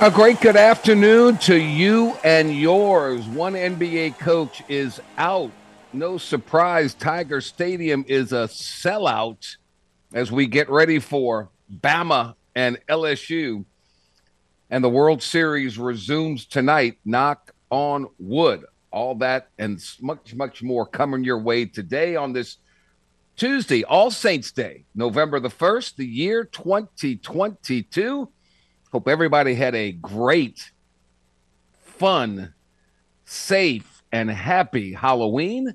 A great good afternoon to you and yours. One NBA coach is out. No surprise, Tiger Stadium is a sellout as we get ready for Bama and LSU. And the World Series resumes tonight. Knock on wood. All that and much, much more coming your way today on this Tuesday, All Saints Day, November the 1st, the year 2022. Hope everybody had a great, fun, safe, and happy Halloween.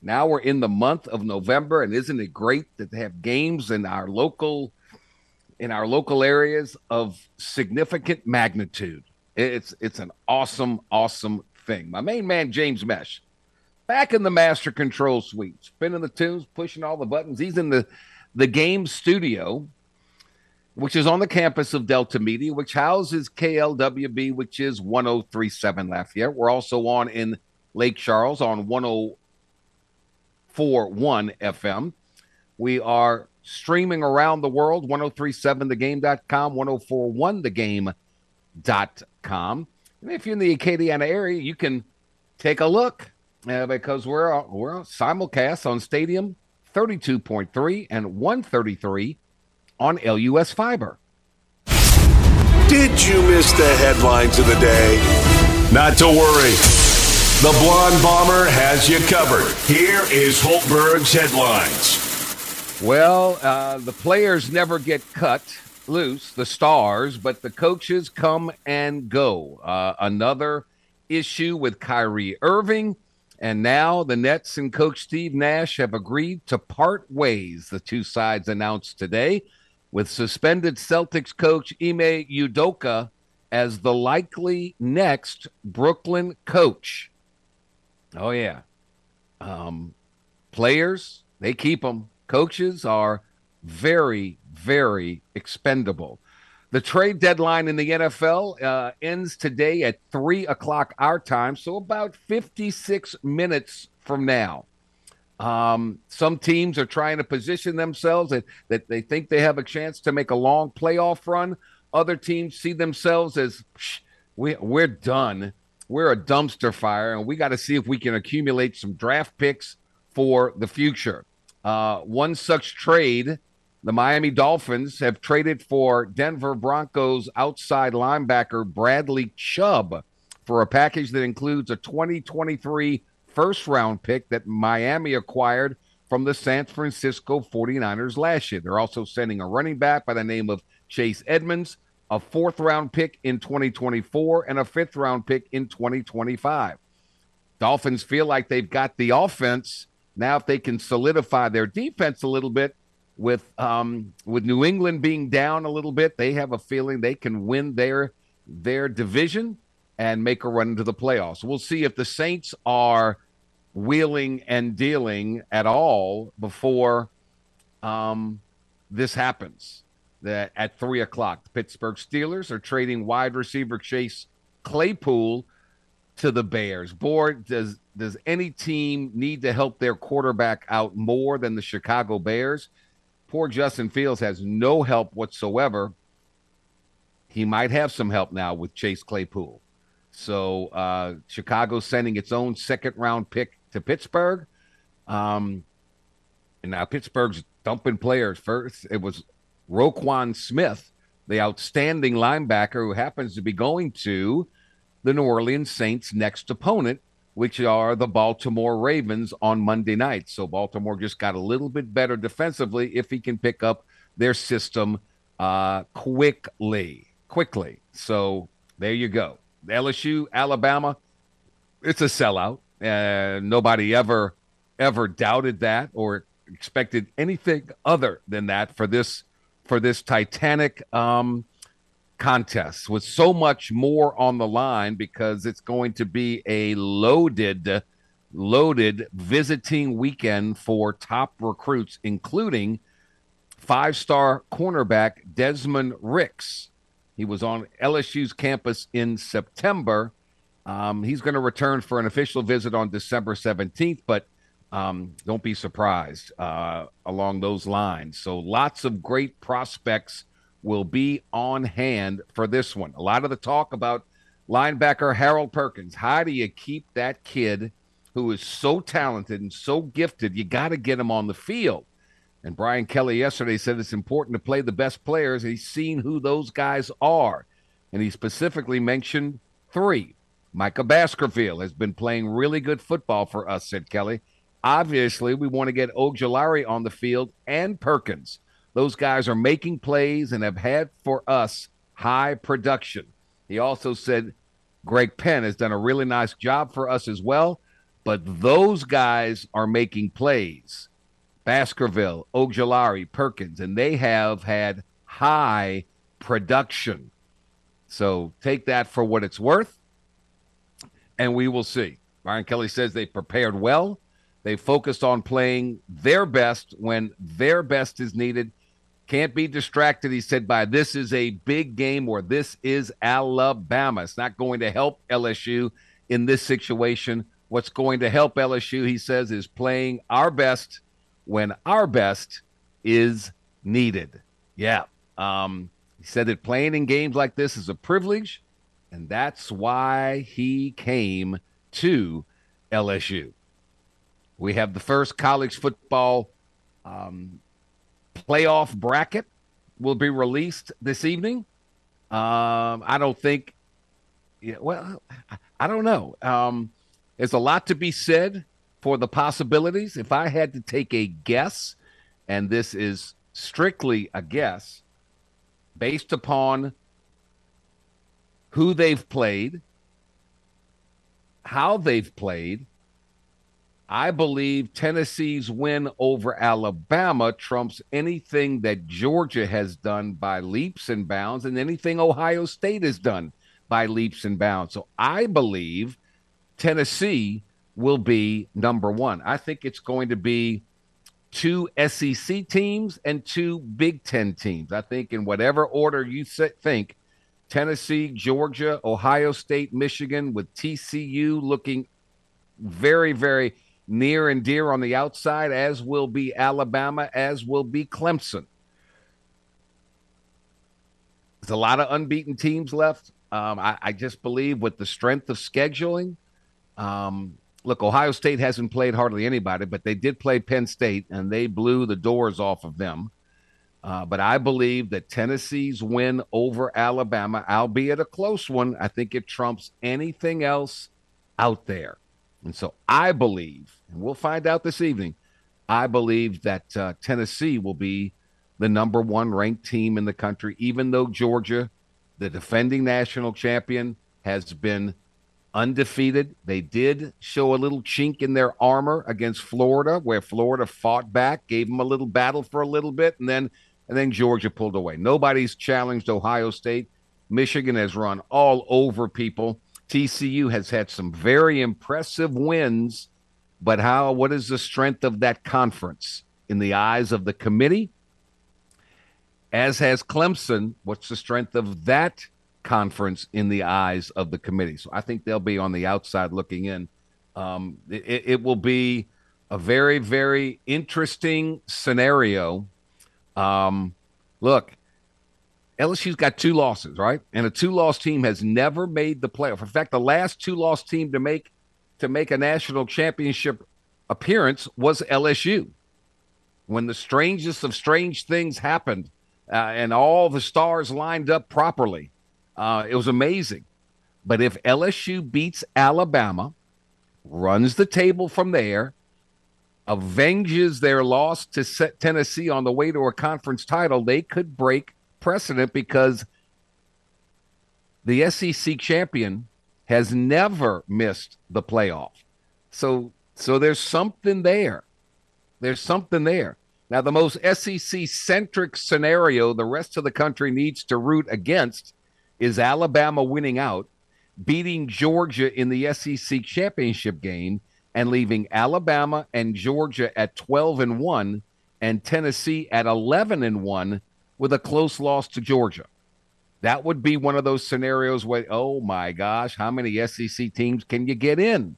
Now we're in the month of November, and isn't it great that they have games in our local in our local areas of significant magnitude? It's it's an awesome, awesome thing. My main man, James Mesh, back in the master control suite, spinning the tunes, pushing all the buttons. He's in the the game studio which is on the campus of Delta Media, which houses KLWB, which is 1037 Lafayette. We're also on in Lake Charles on 1041 FM. We are streaming around the world 1037thegame.com, 1041thegame.com. And if you're in the Acadiana area, you can take a look uh, because we're we're simulcast on Stadium 32.3 and 133 on LUS Fiber. Did you miss the headlines of the day? Not to worry. The Blonde Bomber has you covered. Here is Hultberg's headlines. Well, uh, the players never get cut loose, the stars, but the coaches come and go. Uh, another issue with Kyrie Irving. And now the Nets and Coach Steve Nash have agreed to part ways, the two sides announced today with suspended Celtics coach Ime Udoka as the likely next Brooklyn coach. Oh, yeah. Um, players, they keep them. Coaches are very, very expendable. The trade deadline in the NFL uh, ends today at 3 o'clock our time, so about 56 minutes from now. Um, some teams are trying to position themselves that, that they think they have a chance to make a long playoff run. Other teams see themselves as we, we're done. We're a dumpster fire, and we got to see if we can accumulate some draft picks for the future. Uh, one such trade, the Miami Dolphins have traded for Denver Broncos outside linebacker Bradley Chubb for a package that includes a 2023 first round pick that Miami acquired from the San Francisco 49ers last year. They're also sending a running back by the name of Chase Edmonds, a fourth round pick in 2024, and a fifth round pick in 2025. Dolphins feel like they've got the offense. Now, if they can solidify their defense a little bit, with um, with New England being down a little bit, they have a feeling they can win their their division and make a run into the playoffs. We'll see if the Saints are wheeling and dealing at all before um, this happens. That at three o'clock, the Pittsburgh Steelers are trading wide receiver Chase Claypool to the Bears. Board does does any team need to help their quarterback out more than the Chicago Bears? Poor Justin Fields has no help whatsoever. He might have some help now with Chase Claypool. So uh, Chicago sending its own second round pick to Pittsburgh. Um, and now Pittsburgh's dumping players. First, it was Roquan Smith, the outstanding linebacker who happens to be going to the New Orleans Saints' next opponent, which are the Baltimore Ravens on Monday night. So Baltimore just got a little bit better defensively if he can pick up their system uh, quickly. Quickly. So there you go. LSU, Alabama, it's a sellout. Uh, nobody ever ever doubted that or expected anything other than that for this for this Titanic um, contests with so much more on the line because it's going to be a loaded, loaded visiting weekend for top recruits, including five star cornerback Desmond Ricks. He was on LSU's campus in September. Um, he's going to return for an official visit on December 17th, but um, don't be surprised uh, along those lines. So, lots of great prospects will be on hand for this one. A lot of the talk about linebacker Harold Perkins. How do you keep that kid who is so talented and so gifted? You got to get him on the field. And Brian Kelly yesterday said it's important to play the best players. He's seen who those guys are. And he specifically mentioned three. Micah Baskerville has been playing really good football for us, said Kelly. Obviously, we want to get Ojulari on the field and Perkins. Those guys are making plays and have had for us high production. He also said Greg Penn has done a really nice job for us as well, but those guys are making plays. Baskerville, Ojulari, Perkins, and they have had high production. So take that for what it's worth, and we will see. Brian Kelly says they prepared well. They focused on playing their best when their best is needed can't be distracted, he said, by this is a big game or this is Alabama. It's not going to help LSU in this situation. What's going to help LSU, he says, is playing our best when our best is needed. Yeah. Um, he said that playing in games like this is a privilege, and that's why he came to LSU. We have the first college football um, playoff bracket will be released this evening. Um, I don't think, yeah, well, I don't know. Um, there's a lot to be said for the possibilities. If I had to take a guess, and this is strictly a guess based upon who they've played, how they've played, I believe Tennessee's win over Alabama trumps anything that Georgia has done by leaps and bounds and anything Ohio State has done by leaps and bounds. So I believe Tennessee will be number one. I think it's going to be two SEC teams and two Big Ten teams. I think in whatever order you think Tennessee, Georgia, Ohio State, Michigan, with TCU looking very, very near and dear on the outside, as will be Alabama, as will be Clemson. There's a lot of unbeaten teams left. Um, I, I, just believe with the strength of scheduling, um, look, Ohio State hasn't played hardly anybody, but they did play Penn State and they blew the doors off of them. Uh, but I believe that Tennessee's win over Alabama, albeit a close one, I think it trumps anything else out there. And so I believe, and we'll find out this evening, I believe that uh, Tennessee will be the number one ranked team in the country, even though Georgia, the defending national champion, has been undefeated. They did show a little chink in their armor against Florida, where Florida fought back, gave them a little battle for a little bit, and then and then Georgia pulled away. Nobody's challenged Ohio State. Michigan has run all over people. TCU has had some very impressive wins, but how what is the strength of that conference in the eyes of the committee? As has Clemson, what's the strength of that conference in the eyes of the committee? So I think they'll be on the outside looking in. Um, it, it will be a very, very interesting scenario. Um, look, LSU's got two losses, right? And a two-loss team has never made the playoff. In fact, the last two-loss team to make to make a national championship appearance was LSU. When the strangest of strange things happened, uh, and all the stars lined up properly, uh, it was amazing. But if LSU beats Alabama, runs the table from there, avenges their loss to Tennessee on the way to a conference title, they could break precedent because the SEC champion has never missed the playoff. So so there's something there. There's something there. Now the most SEC centric scenario the rest of the country needs to root against is Alabama winning out, beating Georgia in the SEC championship game, and leaving Alabama and Georgia at 12 and 1 and Tennessee at 11 and 1 with a close loss to Georgia. That would be one of those scenarios where, oh my gosh, how many SEC teams can you get in?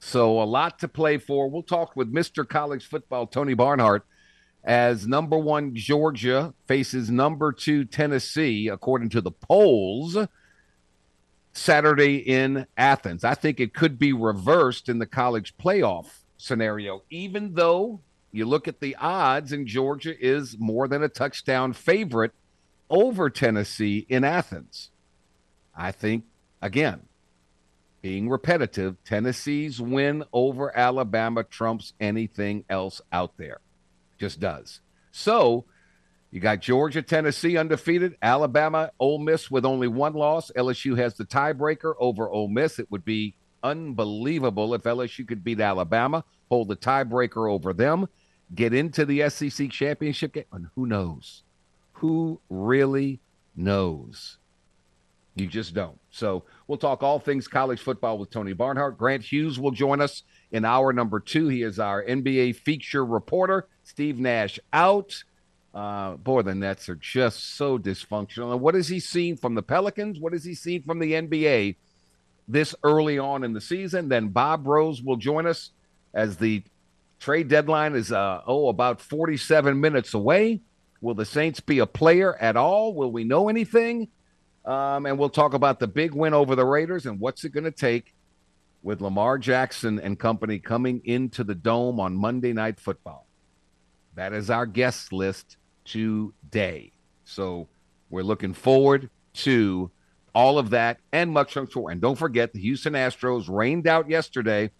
So, a lot to play for. We'll talk with Mr. College Football, Tony Barnhart, as number one Georgia faces number two Tennessee, according to the polls, Saturday in Athens. I think it could be reversed in the college playoff scenario, even though you look at the odds and Georgia is more than a touchdown favorite over Tennessee in Athens. I think, again, being repetitive, Tennessee's win over Alabama trumps anything else out there. Just does. So you got Georgia, Tennessee undefeated, Alabama, Ole Miss with only one loss. LSU has the tiebreaker over Ole Miss. It would be unbelievable if LSU could beat Alabama, hold the tiebreaker over them, get into the SEC championship game. And who knows? Who really knows? You just don't. So we'll talk all things college football with Tony Barnhart. Grant Hughes will join us in hour number two. He is our NBA feature reporter. Steve Nash out. Uh, boy, the Nets are just so dysfunctional. And what has he seen from the Pelicans? What has he seen from the NBA this early on in the season? Then Bob Rose will join us as the trade deadline is, uh, oh, about 47 minutes away. Will the Saints be a player at all? Will we know anything? Um, and we'll talk about the big win over the Raiders and what's it going to take with Lamar Jackson and company coming into the dome on Monday Night Football. That is our guest list today. So we're looking forward to all of that and much more. And don't forget, the Houston Astros rained out yesterday,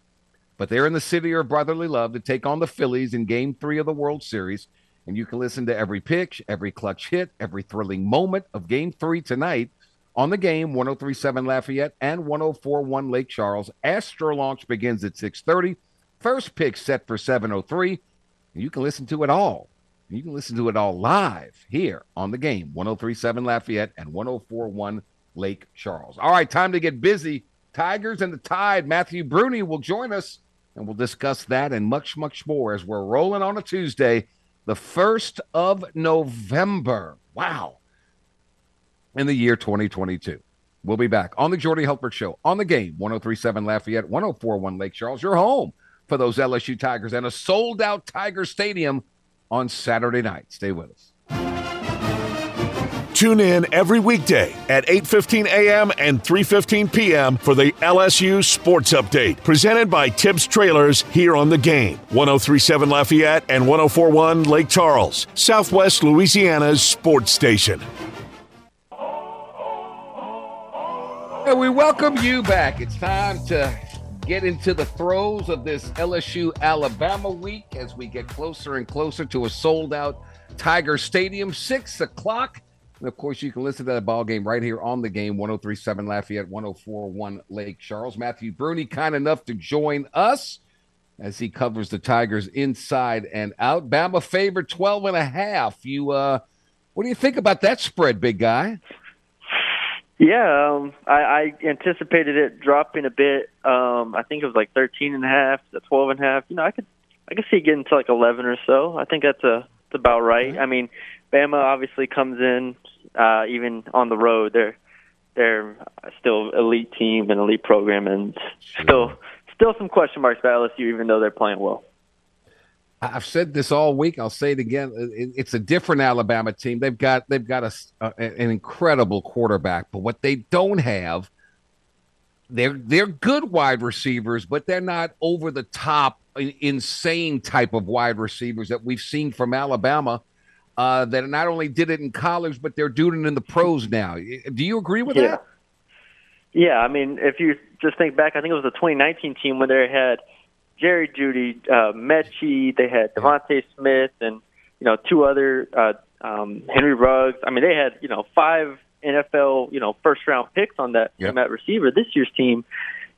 but they're in the city of brotherly love to take on the Phillies in game three of the World Series. And you can listen to every pitch, every clutch hit, every thrilling moment of game three tonight on the game 1037 Lafayette and 1041 Lake Charles. Astro launch begins at 6:30. First pick set for 703. You can listen to it all. You can listen to it all live here on the game 1037 Lafayette and 1041 Lake Charles. All right, time to get busy. Tigers and the Tide. Matthew Bruni will join us and we'll discuss that and much, much more as we're rolling on a Tuesday, the 1st of November. Wow in the year 2022. We'll be back on the Jordy Hultberg Show on the game 1037 Lafayette, 1041 Lake Charles, your home for those LSU Tigers and a sold out Tiger Stadium on Saturday night. Stay with us. Tune in every weekday at 8:15 a.m. and 3:15 p.m. for the LSU Sports Update, presented by Tibbs Trailers here on the game. 1037 Lafayette and 1041 Lake Charles, Southwest Louisiana's sports station. And we welcome you back. It's time to get into the throes of this LSU Alabama week as we get closer and closer to a sold out Tiger Stadium, six o'clock. And of course, you can listen to that ball game right here on the game 1037 Lafayette, 1041 Lake Charles. Matthew Bruni, kind enough to join us as he covers the Tigers inside and out. Bama favorite 12 and a half. You, uh, what do you think about that spread, big guy? Yeah, um, I, I anticipated it dropping a bit. Um, I think it was like thirteen and a half to twelve and a half. You know, I could I could see it getting to like eleven or so. I think that's a that's about right. I mean, Bama obviously comes in uh, even on the road. They're they're still elite team and elite program, and still still some question marks about LSU, even though they're playing well. I've said this all week. I'll say it again. It's a different Alabama team. They've got they've got a, a, an incredible quarterback, but what they don't have, they're they're good wide receivers, but they're not over the top, insane type of wide receivers that we've seen from Alabama. Uh, that not only did it in college, but they're doing it in the pros now. Do you agree with yeah. that? Yeah, I mean, if you just think back, I think it was the 2019 team when they had Jerry Jeudy, uh, Metchie. They had DeVonta Smith and you know two other uh, um, Henry Ruggs. I mean, they had you know five NFL you know first round picks on that yep. on that receiver. This year's team,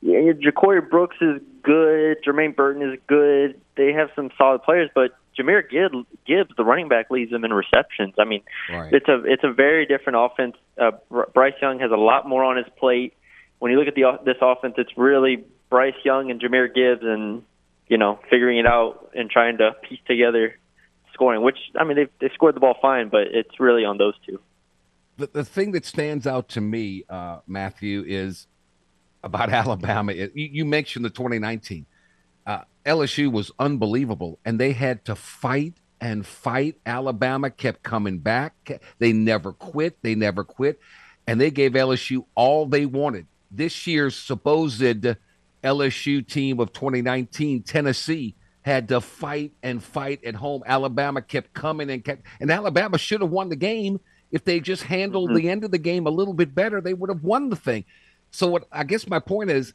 yeah, Ja'Corey Brooks is good. Jermaine Burton is good. They have some solid players, but Jahmyr Gibbs, Gibbs, the running back, leads them in receptions. I mean, right. it's a it's a very different offense. Uh, Bryce Young has a lot more on his plate. When you look at the this offense, it's really Bryce Young and Jahmyr Gibbs, and you know, figuring it out and trying to piece together scoring. Which I mean, they they scored the ball fine, but it's really on those two. The the thing that stands out to me, uh, Matthew, is about Alabama. You, you mentioned the 2019 uh, LSU was unbelievable, and they had to fight and fight. Alabama kept coming back. They never quit. They never quit, and they gave LSU all they wanted. This year's supposed LSU team of 2019, Tennessee, had to fight and fight at home. Alabama kept coming and kept, and Alabama should have won the game if they just handled mm-hmm. the end of the game a little bit better. They would have won the thing. So, what I guess my point is,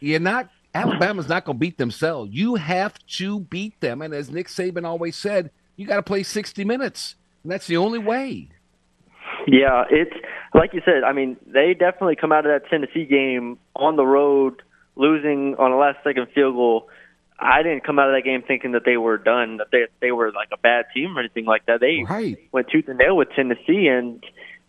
you're not Alabama's not going to beat themselves. You have to beat them. And as Nick Saban always said, you got to play 60 minutes. And that's the only way. Yeah, it's like you said. I mean, they definitely come out of that Tennessee game on the road, losing on a last second field goal. I didn't come out of that game thinking that they were done, that they they were like a bad team or anything like that. They right. went tooth and nail with Tennessee, and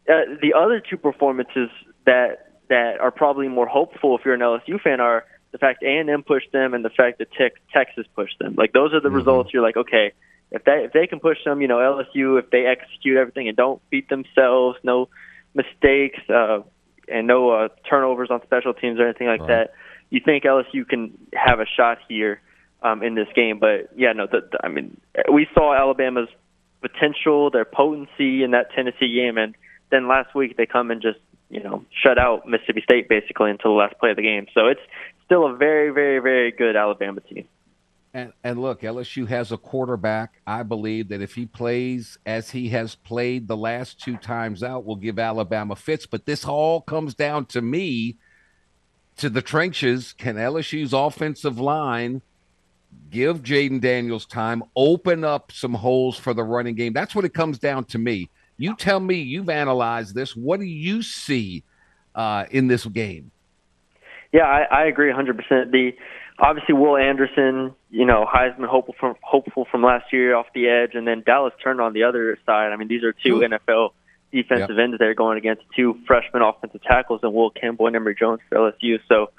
uh, the other two performances that that are probably more hopeful if you're an LSU fan are the fact A and M pushed them, and the fact that Texas pushed them. Like those are the mm-hmm. results. You're like, okay, if they if they can push them, you know, LSU if they execute everything and don't beat themselves, no mistakes, uh, and no uh, turnovers on special teams or anything like right. that, you think LSU can have a shot here um, in this game. But yeah, no, the, the, I mean, we saw Alabama's potential, their potency in that Tennessee game, and then last week they come and just you know shut out Mississippi State basically until the last play of the game. So it's still a very, very, very good Alabama team. And, and look, LSU has a quarterback. I believe that if he plays as he has played the last two times out, will give Alabama fits. But this all comes down to me, to the trenches. Can LSU's offensive line give Jayden Daniels time, open up some holes for the running game? That's what it comes down to me. You tell me you've analyzed this. What do you see uh, in this game? Yeah, I, I agree 100%. The obviously Will Anderson, you know, Heisman hopeful from hopeful from last year off the edge, and then Dallas Turner on the other side. I mean, these are two NFL defensive yep. ends there going against two freshman offensive tackles and Will Campbell and Emery Jones for LSU. So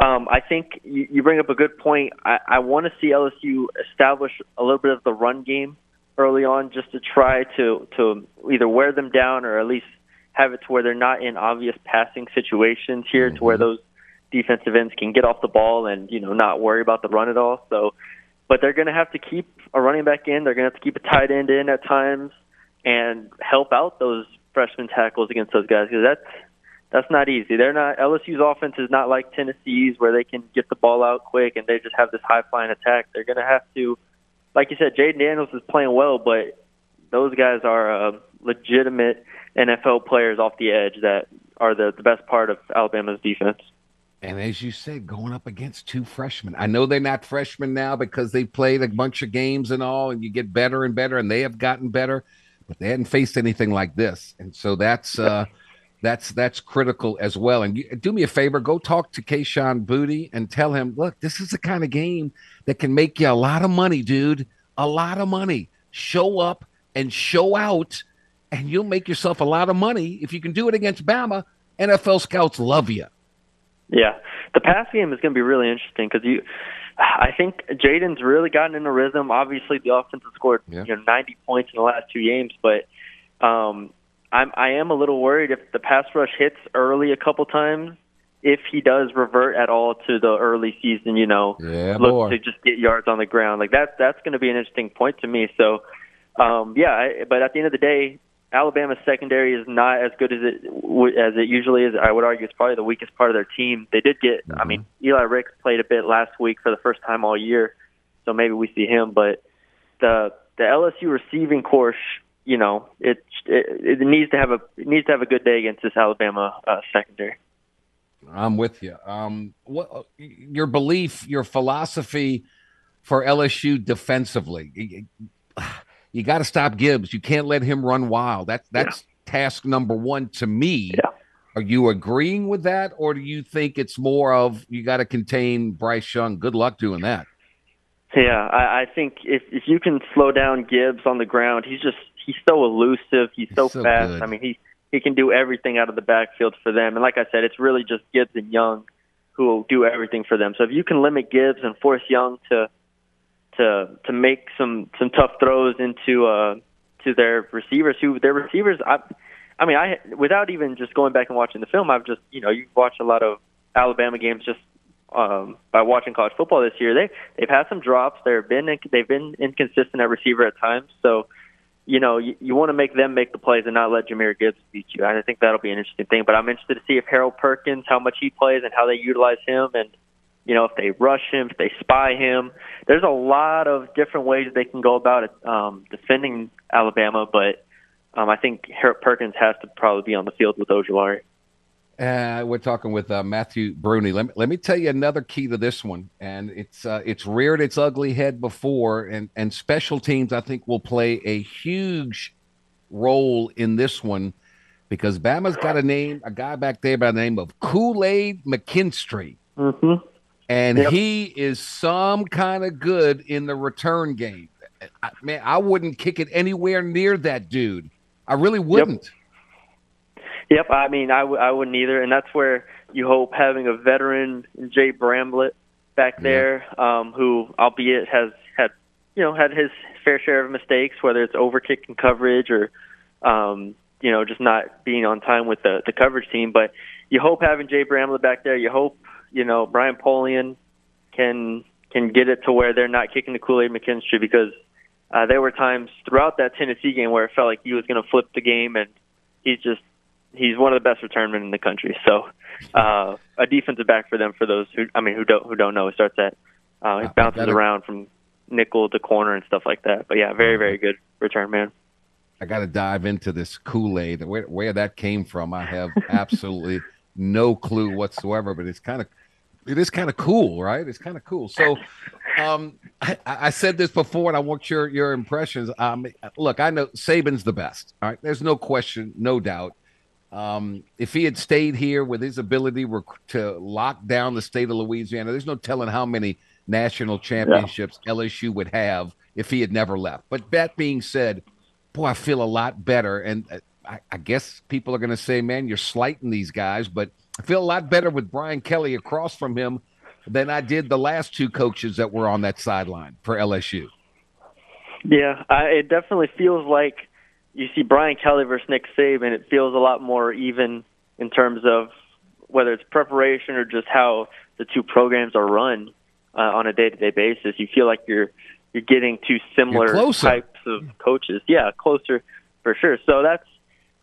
um, I think you, you bring up a good point. I, I want to see LSU establish a little bit of the run game early on, just to try to to either wear them down or at least have it to where they're not in obvious passing situations here, mm-hmm. to where mm-hmm. those defensive ends can get off the ball and you know not worry about the run at all. So, but they're going to have to keep a running back in. They're going to have to keep a tight end in at times and help out those freshman tackles against those guys because that's that's not easy. They're not LSU's offense is not like Tennessee's where they can get the ball out quick and they just have this high flying attack. They're going to have to, like you said, Jayden Daniels is playing well, but those guys are uh, legitimate NFL players off the edge that are the the best part of Alabama's defense. And as you said, going up against two freshmen. I know they're not freshmen now because they played a bunch of games and all, and you get better and better, and they have gotten better, but they hadn't faced anything like this. And so that's uh that's that's critical as well. And you, do me a favor, go talk to Kayshon Boutte and tell him, look, this is the kind of game that can make you a lot of money, dude. A lot of money. Show up and show out, and you'll make yourself a lot of money. If you can do it against Bama, NFL scouts love you. Yeah, the pass game is going to be really interesting because you, I think Jayden's really gotten in a rhythm. Obviously, the offense has scored yeah. you know 90 points in the last two games, but um, I'm I am a little worried if the pass rush hits early a couple times. If he does revert at all to the early season, you know, yeah, look boy. to just get yards on the ground, like that's that's going to be an interesting point to me. So, um, yeah, I, but at the end of the day, Alabama's secondary is not as good as it as it usually is. I would argue it's probably the weakest part of their team. They did get, mm-hmm. I mean, Eli Ricks played a bit last week for the first time all year, so maybe we see him. But the the LSU receiving course, you know, it it, it needs to have a it needs to have a good day against this Alabama uh, secondary. I'm with you. Um, what your belief, your philosophy for LSU defensively? You got to stop Gibbs. You can't let him run wild. That's that's yeah. task number one to me. Yeah. Are you agreeing with that, or do you think it's more of you got to contain Bryce Young? Good luck doing that. Yeah, I, I think if if you can slow down Gibbs on the ground, he's just he's so elusive. He's, so, so fast. good. I mean, he he can do everything out of the backfield for them. And like I said, it's really just Gibbs and Young who will do everything for them. So if you can limit Gibbs and force Young to to to make some some tough throws into uh to their receivers, who their receivers, I I mean, I without even just going back and watching the film, I've just you know you watch a lot of Alabama games just um, by watching college football this year. They they've had some drops. They've been they've been inconsistent at receiver at times. So you know you, you want to make them make the plays and not let Jahmyr Gibbs beat you. I think that'll be an interesting thing. But I'm interested to see if Harold Perkins how much he plays and how they utilize him and. You know, if they rush him, if they spy him, there's a lot of different ways they can go about it, um, defending Alabama. But um, I think Harold Perkins has to probably be on the field with Ojulari. Uh, we're talking with uh, Matthew Bruni. Let me, let me tell you another key to this one, and it's uh, it's reared its ugly head before, and and special teams I think will play a huge role in this one because Bama's got a name, a guy back there by the name of Kool Aid McKinstry, Mm-hmm. And Yep. he is some kind of good in the return game. I, man, I wouldn't kick it anywhere near that dude. I really wouldn't. Yep, I mean, I, w- I wouldn't either, and that's where you hope having a veteran Jay Bramblett back there, um, who, albeit has had, you know, had his fair share of mistakes, whether it's overkicking coverage or, um, you know, just not being on time with the the coverage team. But you hope having Jay Bramblett back there, you hope, you know, Brian Polian can can get it to where they're not kicking the Kool Aid McKinstry because uh, there were times throughout that Tennessee game where it felt like he was going to flip the game, and he's just he's one of the best return men in the country. So uh, a defensive back for them. For those who I mean who don't who don't know, He starts at uh, he I bounces gotta- around from nickel to corner and stuff like that. But yeah, very very good return man. I got to dive into this Kool Aid. Where, where that came from, I have absolutely no clue whatsoever. But it's kind of, it is kind of cool, right? It's kind of cool. So, um, I, I said this before, and I want your your impressions. Um, look, I know Saban's the best. All right, there's no question, no doubt. Um, if he had stayed here with his ability to lock down the state of Louisiana, there's no telling how many national championships LSU would have if he had never left. But that being said, boy, I feel a lot better. And uh, I, I guess people are going to say, man, you're slighting these guys, but I feel a lot better with Brian Kelly across from him than I did the last two coaches that were on that sideline for LSU. Yeah, I, it definitely feels like you see Brian Kelly versus Nick Saban. It feels a lot more even in terms of whether it's preparation or just how the two programs are run uh, on a day-to-day basis. You feel like you're you're getting two similar types of coaches. Yeah, closer for sure. So that's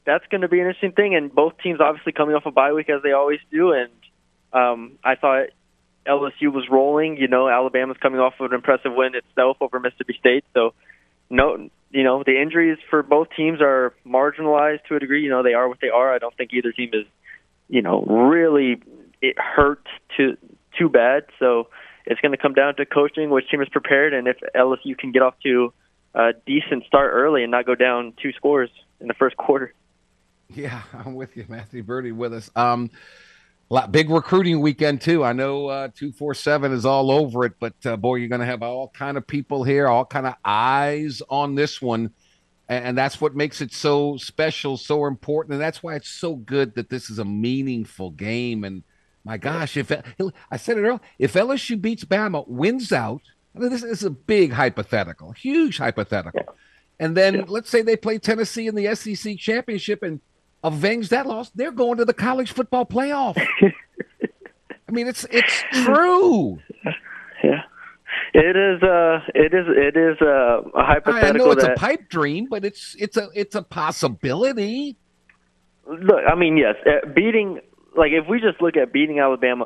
that's going to be an interesting thing. And both teams obviously coming off a bye week as they always do. And um, I thought LSU was rolling. You know, Alabama's coming off of an impressive win itself over Mississippi State. So no, you know, the injuries for both teams are marginalized to a degree. You know, they are what they are. I don't think either team is, you know, really it hurt to too bad. So it's going to come down to coaching, which team is prepared, and if LSU can get off to a decent start early and not go down two scores in the first quarter. Yeah, I'm with you, Matthew Birdie, with us. Um, lot, big recruiting weekend too. I know uh, two four seven is all over it, but uh, boy, you're going to have all kind of people here, all kind of eyes on this one, and, and that's what makes it so special, so important, and that's why it's so good that this is a meaningful game. And my gosh, if I said it earlier, if LSU beats Bama, wins out. I mean, this is a big hypothetical, huge hypothetical. And then let's say they play Tennessee in the SEC championship and avenge that loss, they're going to the college football playoff. I mean, it's it's true. Yeah. It is uh it is it is uh, a I hypothetical know it's that a pipe dream, but it's it's a it's a possibility. Look, I mean, yes, uh, beating like if we just look at beating Alabama,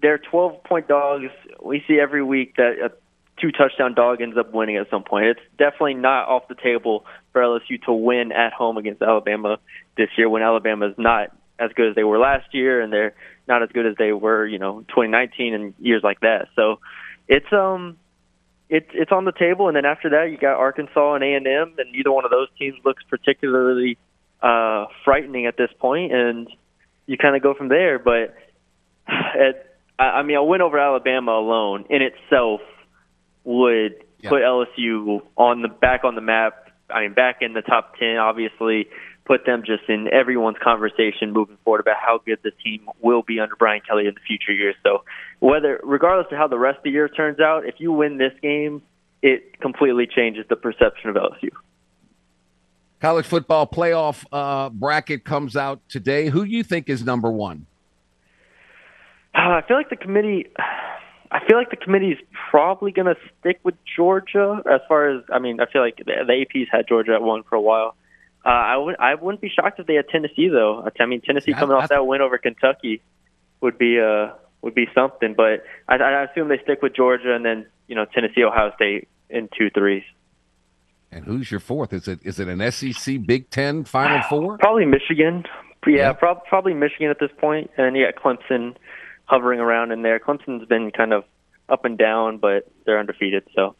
they're 12 point dogs. We see every week that a two touchdown dog ends up winning at some point. It's definitely not off the table for LSU to win at home against Alabama this year when Alabama is not as good as they were last year and they're not as good as they were, you know, 2019 and years like that. So it's um it's it's on the table and then after that you got Arkansas and A&M and neither one of those teams looks particularly uh frightening at this point and you kind of go from there but at, I I mean a win over Alabama alone in itself would Yeah. put LSU on the back on the map. I mean, back in the top ten, obviously, put them just in everyone's conversation moving forward about how good the team will be under Brian Kelly in the future years. So, whether regardless of how the rest of the year turns out, if you win this game, it completely changes the perception of LSU. College football playoff uh, bracket comes out today. Who do you think is number one? Uh, I feel like the committee. I feel like the committee is probably going to stick with Georgia as far as I mean. I feel like the, the AP's had Georgia at one for a while. Uh, I would I wouldn't be shocked if they had Tennessee though. I mean Tennessee Yeah, coming I- off that win over Kentucky would be uh would be something. But I, I assume they stick with Georgia and then you know Tennessee Ohio State in two threes. And who's your fourth? Is it is it an SEC Big Ten Final Four? Probably Michigan. Yeah, Yeah. prob- probably Michigan at this point, and you got Clemson hovering around in there. Clemson's been kind of up and down, but they're undefeated. So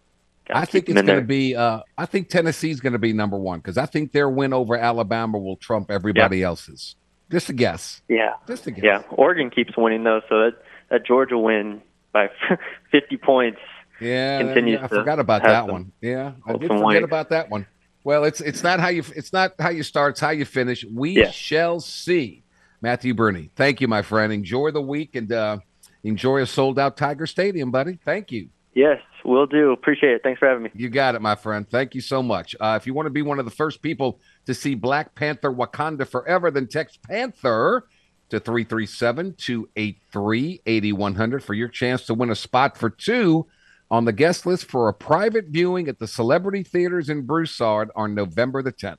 I think it's going to be. Uh, I think Tennessee's going to be number one because I think their win over Alabama will trump everybody else's. Just a guess. Yeah, Just a guess. yeah. Oregon keeps winning though, so that that Georgia win by 50 points. Yeah, continues yeah, I forgot about that some- one. Yeah, I did forget weight. about that one. Well, it's it's not how you it's not how you start, it's how you finish. We Yeah. shall see. Matthew Burney, thank you, my friend. Enjoy the week and uh, enjoy a sold out Tiger Stadium, buddy. Thank you. Yes, will do. Appreciate it. Thanks for having me. You got it, my friend. Thank you so much. Uh, if you want to be one of the first people to see Black Panther Wakanda Forever, then text Panther to 337 283 8100 for your chance to win a spot for two on the guest list for a private viewing at the Celebrity Theaters in Broussard on November the 10th.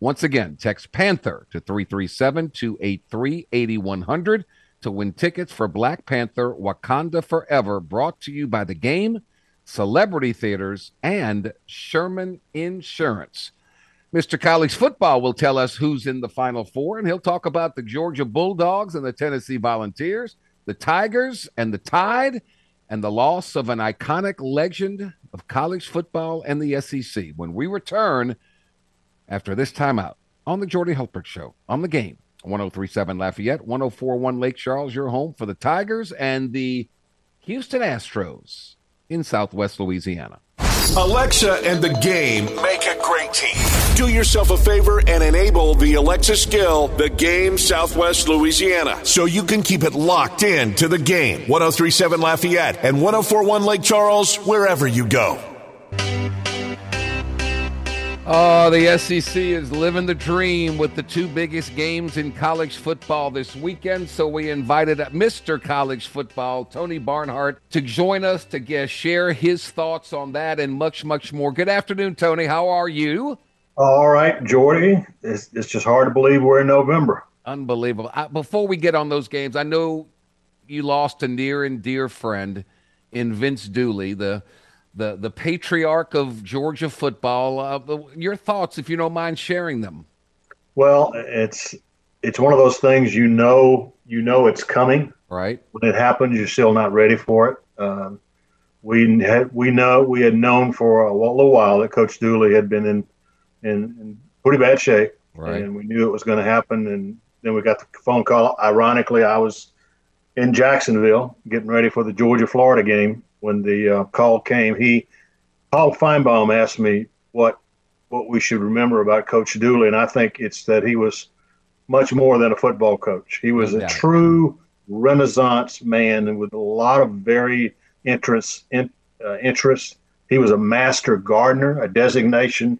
Once again, text Panther to 337 283 8100 to win tickets for Black Panther Wakanda Forever, brought to you by the game, Celebrity Theaters, and Sherman Insurance. Mr. College Football will tell us who's in the Final Four, and he'll talk about the Georgia Bulldogs and the Tennessee Volunteers, the Tigers and the Tide, and the loss of an iconic legend of college football and the SEC when we return after this timeout on the Jordy Hultberg Show on the game. 1037 Lafayette, 1041 Lake Charles, your home for the Tigers and the Houston Astros in Southwest Louisiana. Alexa and the game make a great team. Do yourself a favor and enable the Alexa skill, the game Southwest Louisiana, so you can keep it locked in to the game. 1037 Lafayette and 1041 Lake Charles, wherever you go. Oh, the SEC is living the dream with the two biggest games in college football this weekend. So we invited Mr. College Football, Tony Barnhart, to join us to get, share his thoughts on that and much, much more. Good afternoon, Tony. How are you? All right, Jordy. It's, it's just hard to believe we're in November. Unbelievable. I, before we get on those games, I know you lost a near and dear friend in Vince Dooley, the the the patriarch of Georgia football. Uh, your thoughts, if you don't mind sharing them. Well, it's it's one of those things you know you know it's coming. Right? When it happens, you're still not ready for it. Um, we had we know we had known for a little while that Coach Dooley had been in in, in pretty bad shape, Right. and we knew it was going to happen. And then we got the phone call. Ironically, I was in Jacksonville getting ready for the Georgia Florida game when the uh, call came. He Paul Finebaum asked me what what we should remember about Coach Dooley, and I think it's that he was much more than a football coach. He was a true Renaissance man, and with a lot of very interest in, uh, interest. He was a master gardener, a designation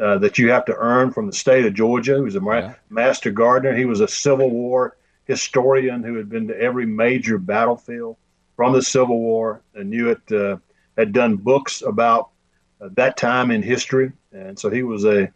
uh, that you have to earn from the state of Georgia. He was a Yeah. master gardener. He was a Civil War historian who had been to every major battlefield from the Civil War and knew it. Uh, had done books about uh, that time in history, and so he was a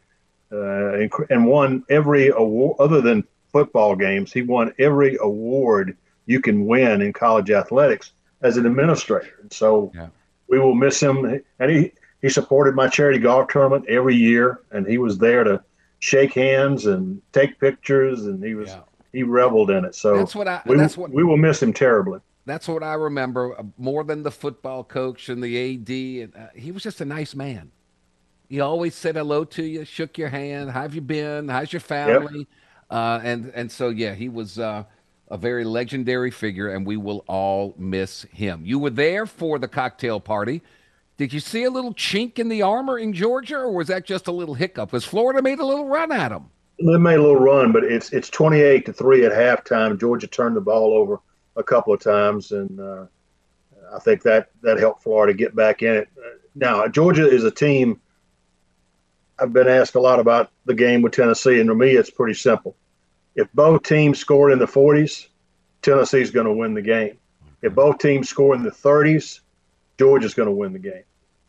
uh, and won every award other than football games. He won every award you can win in college athletics as an administrator. And so Yeah. we will miss him. And he he supported my charity golf tournament every year, and he was there to shake hands and take pictures, and he was Yeah. he reveled in it. So That's what I. we, that's what. we will miss him terribly. That's what I remember uh, more than the football coach and the AD. And, uh, he was just a nice man. He always said hello to you, shook your hand. How have you been? How's your family? Uh, and and so yeah, he was uh, a very legendary figure, and we will all miss him. You were there for the cocktail party. Did you see a little chink in the armor in Georgia, or was that just a little hiccup? Was Florida made a little run at them? They made a little run, but it's it's 28 to three at halftime. Georgia turned the ball over a couple of times, and uh, I think that that helped Florida get back in it. Now Georgia is a team. I've been asked a lot about the game with Tennessee, and for me, it's pretty simple. If both teams scored in the 40s, Tennessee's going to win the game. If both teams score in the 30s, Georgia's going to win the game.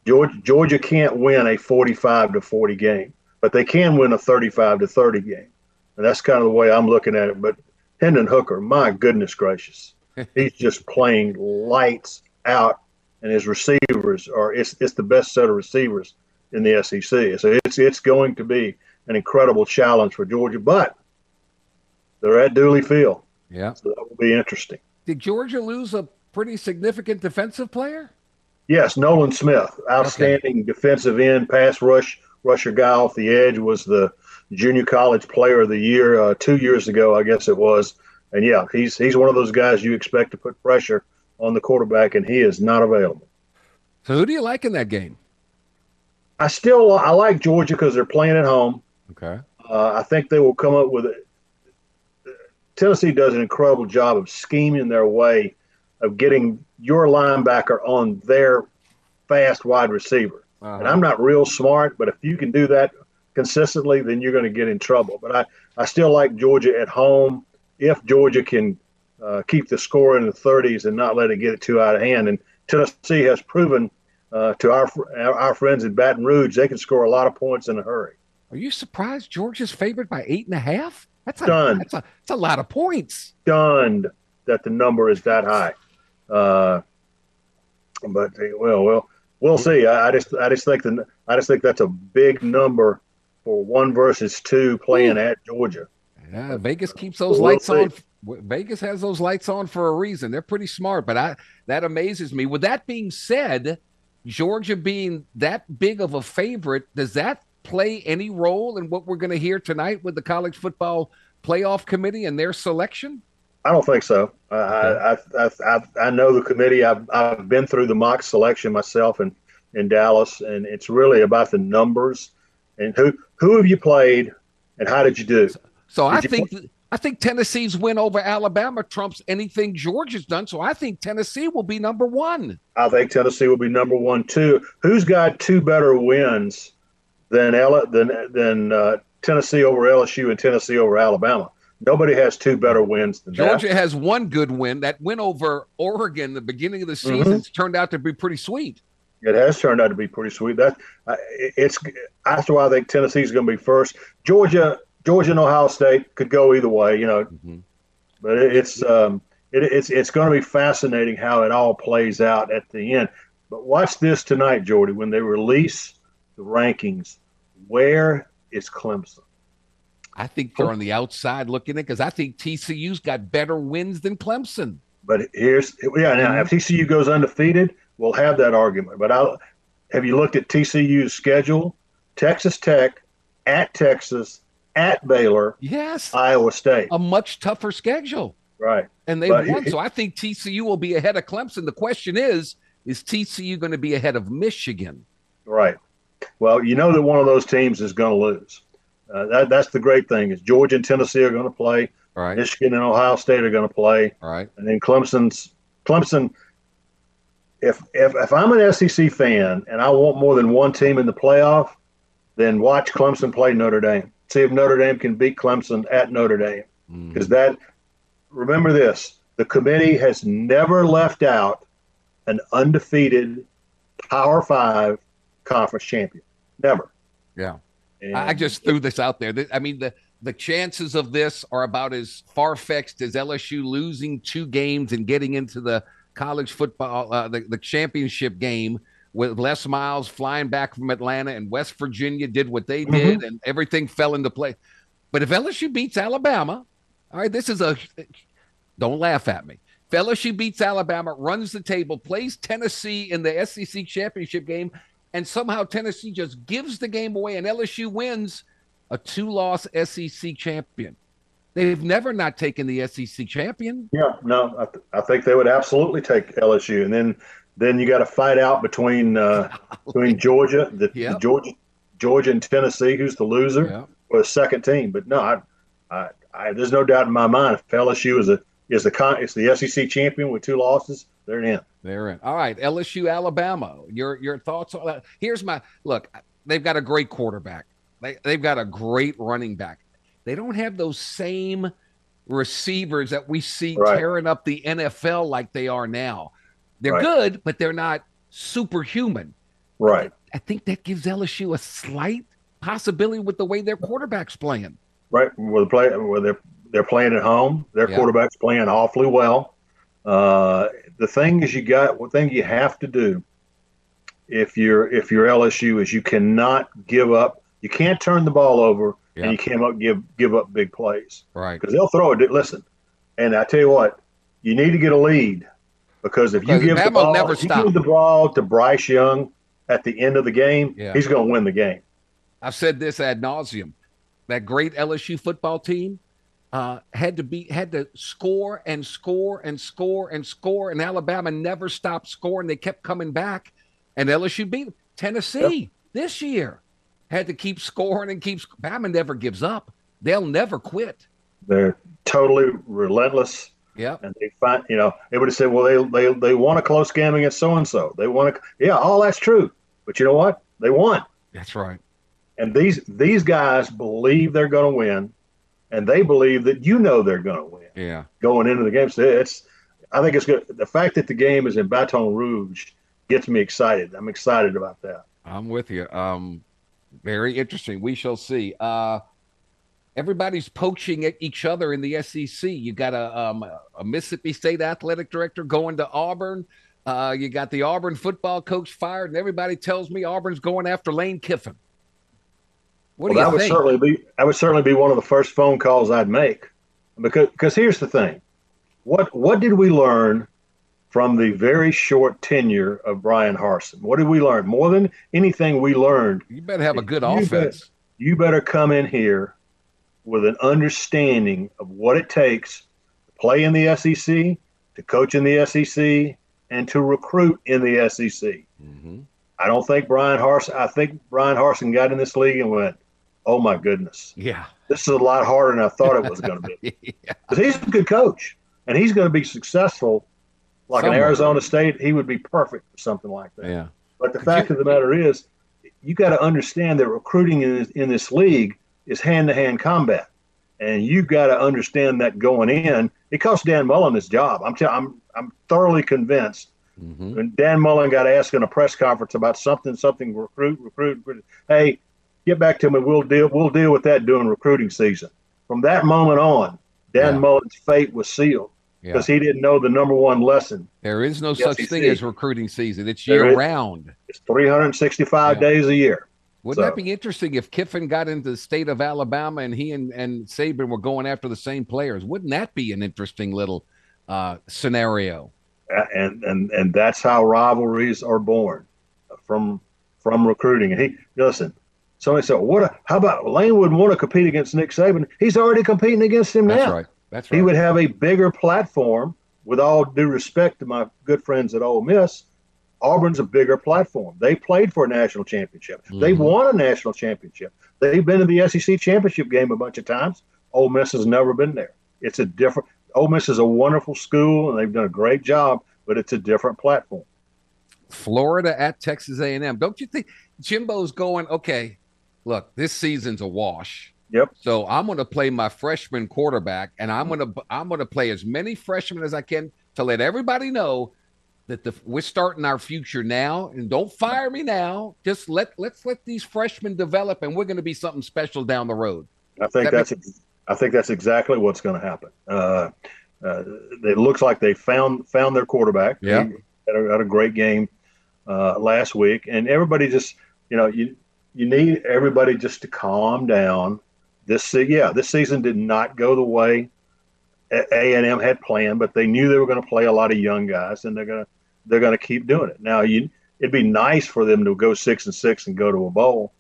Georgia, Georgia can't win a 45 to 40 game, but they can win a 35 to 30 game. And that's kind of the way I'm looking at it. But Hendon Hooker, my goodness gracious, he's just playing lights out, and his receivers are it's it's the best set of receivers in the SEC. So it's it's going to be an incredible challenge for Georgia, but they're at Dooley Field. Yeah, so that will be interesting. Did Georgia lose a pretty significant defensive player? Yes, Nolan Smith, outstanding okay. defensive end, pass rush rusher guy off the edge, was the junior college player of the year uh, two years ago, I guess it was. And yeah, he's he's one of those guys you expect to put pressure on the quarterback, and he is not available. So who do you like in that game? I still I like Georgia because they're playing at home. Okay. Uh, I think they will come up with it. Tennessee does an incredible job of scheming their way of getting your linebacker on their fast wide receiver. Uh-huh. And I'm not real smart, but if you can do that consistently, then you're going to get in trouble. But I, I still like Georgia at home if Georgia can uh, keep the score in the 30s and not let it get it too out of hand. And Tennessee has proven uh, to our our friends in Baton Rouge they can score a lot of points in a hurry. Are you surprised Georgia's favored by eight and a half? That's a, Stunned. That's a, that's a lot of points. Stunned that the number is that high. Uh, but well, well, we'll see. I, I, just I just think the I just think that's a big number for one versus two playing at Georgia. Yeah, Vegas keeps those we'll lights see. on Vegas has those lights on for a reason. They're pretty smart, but I that amazes me. With that being said, Georgia being that big of a favorite, does that play any role in what we're going to hear tonight with the college football playoff committee and their selection? I don't think so. Okay. I, I, I, I know the committee. I've, I've been through the mock selection myself in, in Dallas, and it's really about the numbers and who who have you played and how did you do. So, so I think? I think Tennessee's win over Alabama trumps anything Georgia's done. So I think Tennessee will be number one. I think Tennessee will be number one too. Who's got two better wins than Ella, than than uh, Tennessee over LSU and Tennessee over Alabama? Nobody has two better wins than Georgia that. has one good win. That win over Oregon, the beginning of the mm-hmm. season, mm-hmm. turned out to be pretty sweet. It has turned out to be pretty sweet. That uh, it's that's why I think Tennessee's going to be first. Georgia Georgia and Ohio State could go either way, you know. Mm-hmm. But it's um, it, it's it's going to be fascinating how it all plays out at the end. But watch this tonight, Jordy, when they release the rankings. Where is Clemson? I think they're on the outside looking at because I think TCU's got better wins than Clemson. But here's yeah. Now, if TCU goes undefeated, we'll have that argument. But I have you looked at TCU's schedule? Texas Tech at Texas at Baylor, yes, Iowa State, a much tougher schedule, right? And they won, so I think TCU will be ahead of Clemson. The question is, is TCU going to be ahead of Michigan? Right. Well, you know that one of those teams is going to lose. Uh, that, that's the great thing is Georgia and Tennessee are going to play. Right. Michigan and Ohio State are going to play. Right. And then Clemson's Clemson. If, if if I'm an SEC fan and I want more than one team in the playoff, then watch Clemson play Notre Dame see if Notre Dame can beat Clemson at Notre Dame. Because mm. that, remember this, the committee has never left out an undefeated Power Five conference champion. Never. Yeah. And I just threw this out there. I mean, the the chances of this are about as far fetched as LSU losing two games and getting into the college football, uh, the, the championship game with Les Miles flying back from Atlanta and West Virginia did what they did mm-hmm. and everything fell into place. But if LSU beats Alabama, all right, this is a don't laugh at me. If LSU beats Alabama, runs the table, plays Tennessee in the SEC championship game, and somehow Tennessee just gives the game away and LSU wins a two loss SEC champion. They've never not taken the SEC champion. Yeah, no, I, th- I think they would absolutely take LSU. And then Then you got to fight out between uh, between Georgia, the, Yep. the Georgia, Georgia and Tennessee, who's the loser, Yeah. or the second team. But no, I, I, I, there's no doubt in my mind if LSU is a is the con, it's the SEC champion with two losses, they're in. They're in. All right, LSU, Alabama. Your your thoughts on that? Here's my look. They've got a great quarterback. They they've got a great running back. They don't have those same receivers that we see Right. tearing up the NFL like they are now. They're Right. good, but they're not superhuman. Right, I think that gives LSU a slight possibility with the way their quarterback's playing. right. Where the play, where they're they're playing at home, their Yeah. quarterback's playing awfully well. Uh, the thing is, you got one thing you have to do if you're if you're LSU is you cannot give up. You can't turn the ball over, Yeah. and you can't give give up big plays. Right. because they'll throw it. Listen, and I tell you what, you need to get a lead because if you give the ball, never if you give the ball to Bryce Young at the end of the game, Yeah. he's going to win the game. I've said this ad nauseum. That great LSU football team uh, had to be had to score and score and score and score, and Alabama never stopped scoring. They kept coming back, and LSU beat them. Tennessee this year had to keep scoring and keep. sc- Bama never gives up. They'll never quit. They're totally relentless, Yep. and they find you know everybody said, well, they they they won a close game against so and so. They won a yeah, all that's true, but you know what? They won. That's right. And these these guys believe they're going to win, and they believe that you know they're going to win. Yeah. going into the game. So it's, I think it's good. The fact that the game is in Baton Rouge gets me excited. I'm excited about that. I'm with you. Um, very interesting. We shall see. Uh, everybody's poaching at each other in the SEC. You got a, um, a Mississippi State athletic director going to Auburn. Uh, you got the Auburn football coach fired, and everybody tells me Auburn's going after Lane Kiffin. What well, that do you would think? certainly be that would certainly be one of the first phone calls I'd make, because because here's the thing, what what did we learn from the very short tenure of Bryan Harsin? What did we learn more than anything? We learned you better have a good You offense. you better come in here with an understanding of what it takes to play in the SEC, to coach in the SEC, and to recruit in the SEC. hmm I don't think Bryan Harsin. I think Bryan Harsin got in this league and went, "Oh my goodness, Yeah. this is a lot harder than I thought it was going to be." yeah. Because he's a good coach, and he's going to be successful. Like Somewhat. in Arizona State, he would be perfect for something like that. Yeah. But the Could fact you- of the matter is, you got to understand that recruiting in this, in this league is hand to hand combat, and you've got to understand that going in. It cost Dan Mullen his job. I'm tell, I'm I'm thoroughly convinced. hmm When Dan Mullen got asked in a press conference about something, something recruit, recruit, recruit. Hey, get back to me. We'll deal. We'll deal with that during recruiting season. From that moment on, Dan Yeah. Mullen's fate was sealed Yeah. because he didn't know the number one lesson. There is no Yes, such he thing as recruiting season. It's year round. It's 365 Yeah. days a year. Wouldn't that be interesting if Kiffin got into the state of Alabama and he and, and Saban were going after the same players? Wouldn't that be an interesting little uh, scenario? and and and that's how rivalries are born from from recruiting. And he listen. Somebody said, "What? A, how about Lane wouldn't want to compete against Nick Saban? He's already competing against him That's now. right. That's right. He would have a bigger platform. With all due respect to my good friends at Ole Miss, Auburn's a bigger platform. They played for a national championship. They've Mhm. won a national championship. They've been in the SEC championship game a bunch of times. Ole Miss has never been there. It's a different. Ole Miss is a wonderful school, and they've done a great job, but it's a different platform. Florida at Texas A&M. Don't you think Jimbo's going? Okay, look, this season's a wash. Yep. So I'm going to play my freshman quarterback, and I'm going to I'm going to play as many freshmen as I can to let everybody know that the we're starting our future now. And don't fire me now. Just let let's let these freshmen develop, and we're going to be something special down the road. I think That that's I think that's exactly what's going to happen. Uh, uh, it looks like they found found their quarterback. Yeah. He had a, had a great game uh, last week, and everybody just you know you you need everybody just to calm down. This yeah, this season did not go the way A and M had planned, but they knew they were going to play a lot of young guys, and they're gonna they're going to keep doing it. Now you it'd be nice for them to go six and six and go to a bowl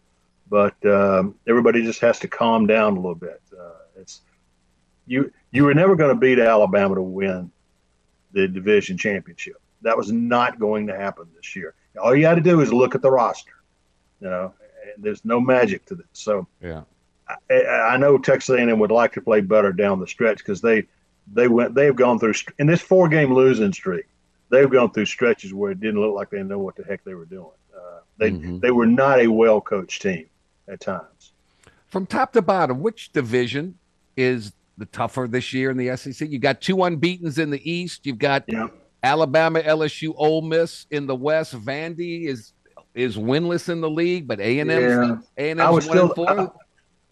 but um, everybody just has to calm down a little bit. Uh, it's you you were never going to beat Alabama to win the division championship. That was not going to happen this year. All you had to do is look at the roster. You know, there's no magic to this. So yeah, I, I know Texas A&M would like to play better down the stretch because they they went they've gone through in this four game losing streak. They've gone through stretches where it didn't look like they know what the heck they were doing. Uh, they mm-hmm. they were not a well coached team at times. From top to bottom, which division is the tougher this year in the SEC? You got two unbeaten's in the East. You've got yeah. Alabama, LSU, Ole Miss in the West. Vandy is is winless in the league, but A and M, A and M still, I,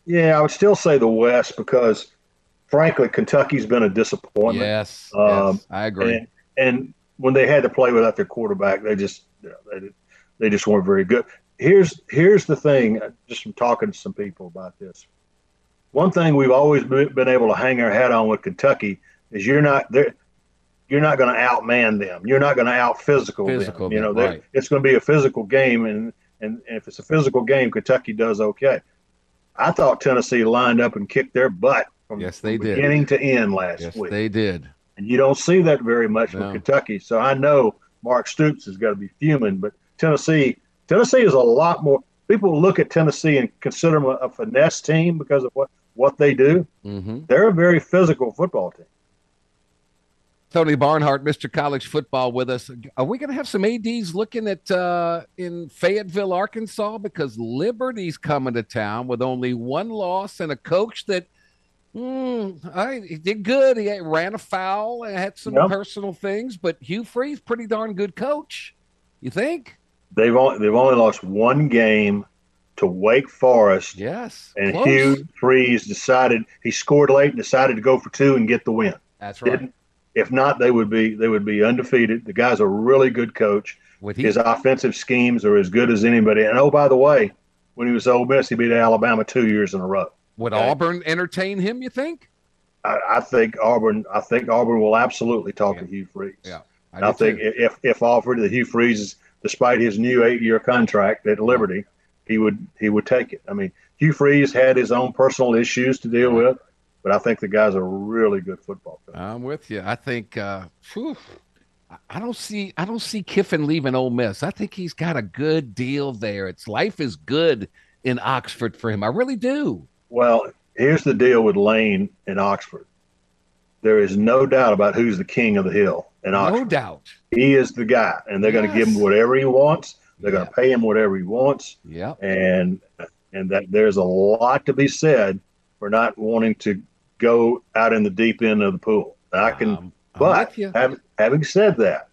yeah, I would still say the West because, frankly, Kentucky's been a disappointment. Yes, um, yes I agree. And, and, when they had to play without their quarterback, they just you know, they they just weren't very good. Here's here's the thing. Uh, just from talking to some people about this, one thing we've always been able to hang our hat on with Kentucky is you're not there you're not going to outman them. You're not going to out physical, them. You know, right. it's going to be a physical game, and, and if it's a physical game, Kentucky does okay. I thought Tennessee lined up and kicked their butt from, yes, they did. beginning to end last yes, week. They did, and you don't see that very much no. Kentucky. So I know Mark Stoops has got to be fuming, but Tennessee, Tennessee is a lot more. People look at Tennessee and consider them a, a finesse team because of what what they do. Mm-hmm. They're a very physical football team. Tony Barnhart, Mr. College Football, with us. Are we going to have some ads looking at uh, in Fayetteville, Arkansas? Because Liberty's coming to town with only one loss and a coach that mm, I, he did good. He ran a foul and had some yep. personal things, but Hugh Freeze, pretty darn good coach. You think? They've only they've only lost one game to Wake Forest. Yes, and close. Hugh Freeze decided he scored late and decided to go for two and get the win. That's right. Didn't, if not, they would be they would be undefeated. The guy's a really good coach. His offensive schemes are as good as anybody. And oh, by the way, when he was Ole Miss, he beat Alabama two years in a row. Would okay? Auburn entertain him? You think? I, I, think Auburn. I think Auburn will absolutely talk yeah. to Hugh Freeze. Yeah, I, I think too. if if offered the Hugh Freeze, despite his new eight year contract at Liberty, he would he would take it. I mean, Hugh Freeze had his own personal issues to deal with but I think the guy's a really good football coach. I'm with you. I think uh, whew, I don't see I don't see Kiffin leaving Ole Miss. I think he's got a good deal there. It's life is good in Oxford for him. I really do. Well, here's the deal with Lane in Oxford. There is no doubt about who's the king of the hill in Oxford. No doubt. He is the guy, and they're yes. going to give him whatever he wants. They're going to pay him whatever he wants. Yeah. And and that there's a lot to be said for not wanting to go out in the deep end of the pool. I can, um, but having, having said that,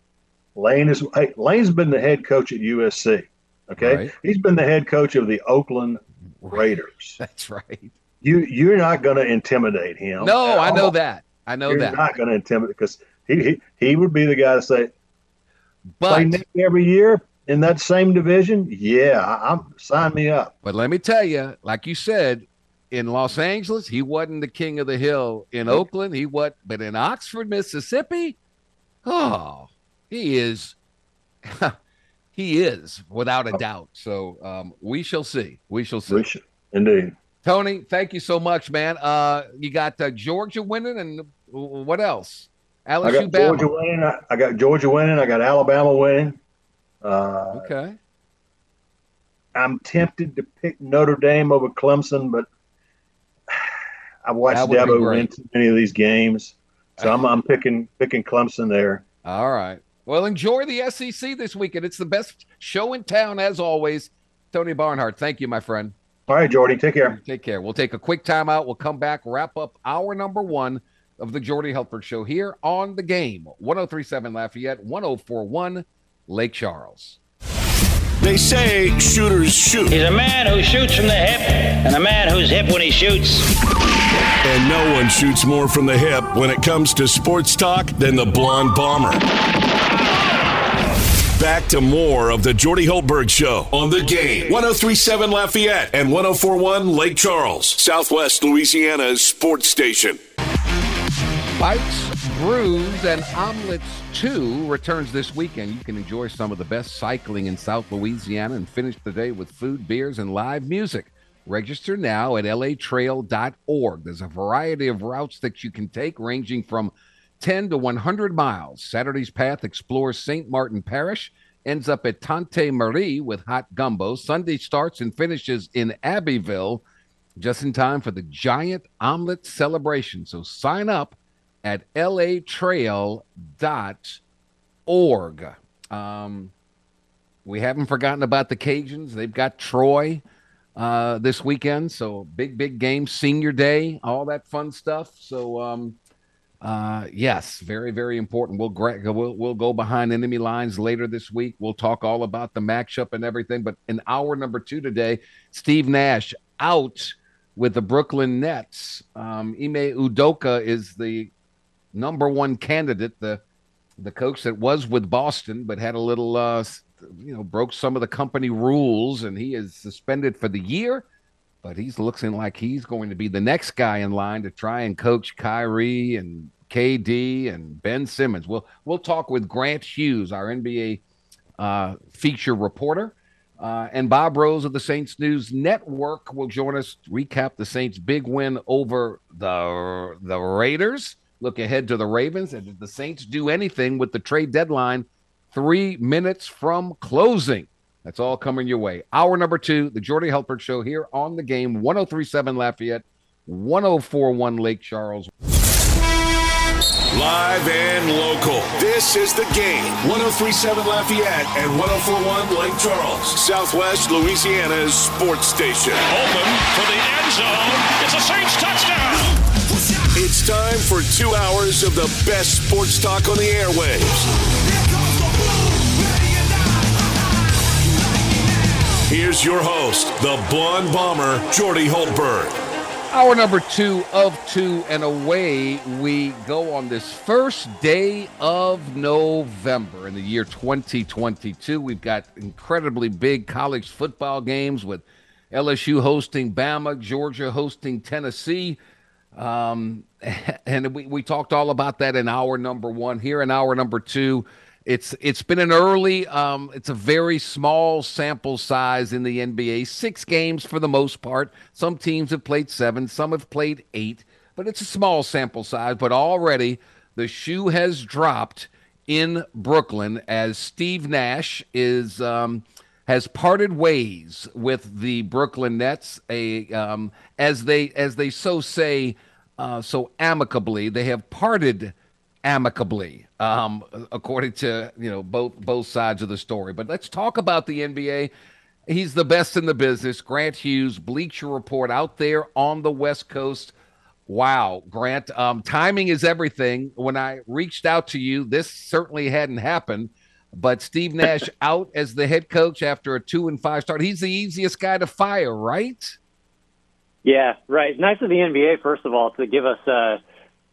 Lane is hey, Lane's been the head coach at USC. Okay, right. he's been the head coach of the Oakland Raiders. That's right. You you're not going to intimidate him. No, I know that. I know you're that. not going to intimidate because he, he he would be the guy to say, but every year in that same division, yeah, I'm sign me up. But let me tell you, like you said, in Los Angeles, he wasn't the king of the hill. In Oakland, he was, but in Oxford, Mississippi, oh, he is. he is without a doubt. So um, we shall see. We shall see. We should, indeed. Tony, thank you so much, man. Uh, you got uh, Georgia winning, and what else? LSU, I got Bama. Georgia winning. I, I, got Georgia winning. I got Alabama winning. Uh, okay. I'm tempted to pick Notre Dame over Clemson, but I've watched Dabo win too many of these games, so I'm, I'm picking picking Clemson there. All right. Well, enjoy the SEC this weekend. It's the best show in town, as always. Tony Barnhart, thank you, my friend. All right, Jordy, take care. Take care. We'll take a quick timeout. We'll come back, wrap up hour number one of the Jordy Hultberg Show here on the game. 1037 Lafayette, 1041 Lake Charles. They say shooters shoot. He's a man who shoots from the hip and a man who's hip when he shoots. And no one shoots more from the hip when it comes to sports talk than the blonde bomber. Back to more of the Jordy Hultberg Show on the game. 1037 Lafayette and 1041 Lake Charles, Southwest Louisiana's sports station. Bites, Brews, and Omelets 2 returns this weekend. You can enjoy some of the best cycling in South Louisiana and finish the day with food, beers, and live music. Register now at latrail.org. There's a variety of routes that you can take, ranging from 10 to 100 miles. Saturday's path explores St. Martin Parish, ends up at Tante Marie with hot gumbo. Sunday starts and finishes in Abbeville just in time for the giant omelet celebration. So sign up at latrail.org. Um, we haven't forgotten about the Cajuns. They've got Troy uh, this weekend. So big, big game, senior day, all that fun stuff. So, um, uh, yes, very, very important. We'll, we'll we'll go behind enemy lines later this week. We'll talk all about the matchup and everything. But in hour number two today, Steve Nash out with the Brooklyn Nets. Um, Ime Udoka is the number one candidate. The the coach that was with Boston, but had a little, uh, you know, broke some of the company rules, and he is suspended for the year. But he's looking like he's going to be the next guy in line to try and coach Kyrie and KD and Ben Simmons. We'll we'll talk with Grant Hughes, our NBA uh, feature reporter. Uh, and Bob Rose of the Saints News Network will join us recap the Saints' big win over the the Raiders. Look ahead to the Ravens. And did the Saints do anything with the trade deadline three minutes from closing? That's all coming your way. Hour number two, the Jordy Hultberg Show here on the game, 1037 Lafayette, 1041 Lake Charles. Live and local. This is the game. 1037 Lafayette and 1041 Lake Charles, Southwest Louisiana's sports station. Open for the end zone. It's a Saints touchdown. It's time for two hours of the best sports talk on the airwaves. Here's your host, the blonde bomber, Jordy Hultberg. Hour number two of two, and away we go on this first day of November in the year 2022. We've got incredibly big college football games with LSU hosting Bama, Georgia hosting Tennessee. Um, and we, we talked all about that in hour number one. Here in hour number two, it's it's been an early, um, it's a very small sample size in the NBA. Six games for the most part. Some teams have played seven, some have played eight, but it's a small sample size. But already the shoe has dropped in Brooklyn as Steve Nash is. Um, has parted ways with the Brooklyn Nets, a um, as they as they so say uh, so amicably. They have parted amicably, um, according to you know both both sides of the story. But let's talk about the NBA. He's the best in the business. Grant Hughes, Bleacher Report, out there on the West Coast. Wow, Grant, um, timing is everything. When I reached out to you, this certainly hadn't happened. But Steve Nash out as the head coach after a two and five start. He's the easiest guy to fire, right? Yeah, right. Nice of the NBA, first of all, to give us uh,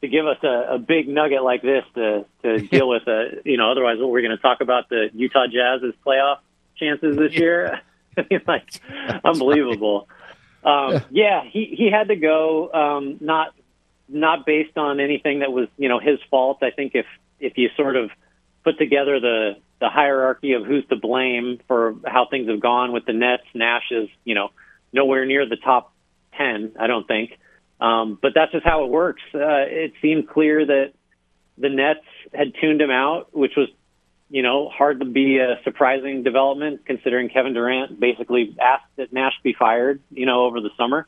to give us a, a big nugget like this to to deal with. Uh, you know, otherwise, what we're going to talk about the Utah Jazz's playoff chances this year. like unbelievable. Um, yeah, he he had to go. Um, not not based on anything that was you know his fault. I think if if you sort of put together the the hierarchy of who's to blame for how things have gone with the Nets, Nash is you know nowhere near the top 10, I don't think. Um, but that's just how it works. Uh, it seemed clear that the Nets had tuned him out, which was, you know, hard to be a surprising development considering Kevin Durant basically asked that Nash be fired, you know, over the summer.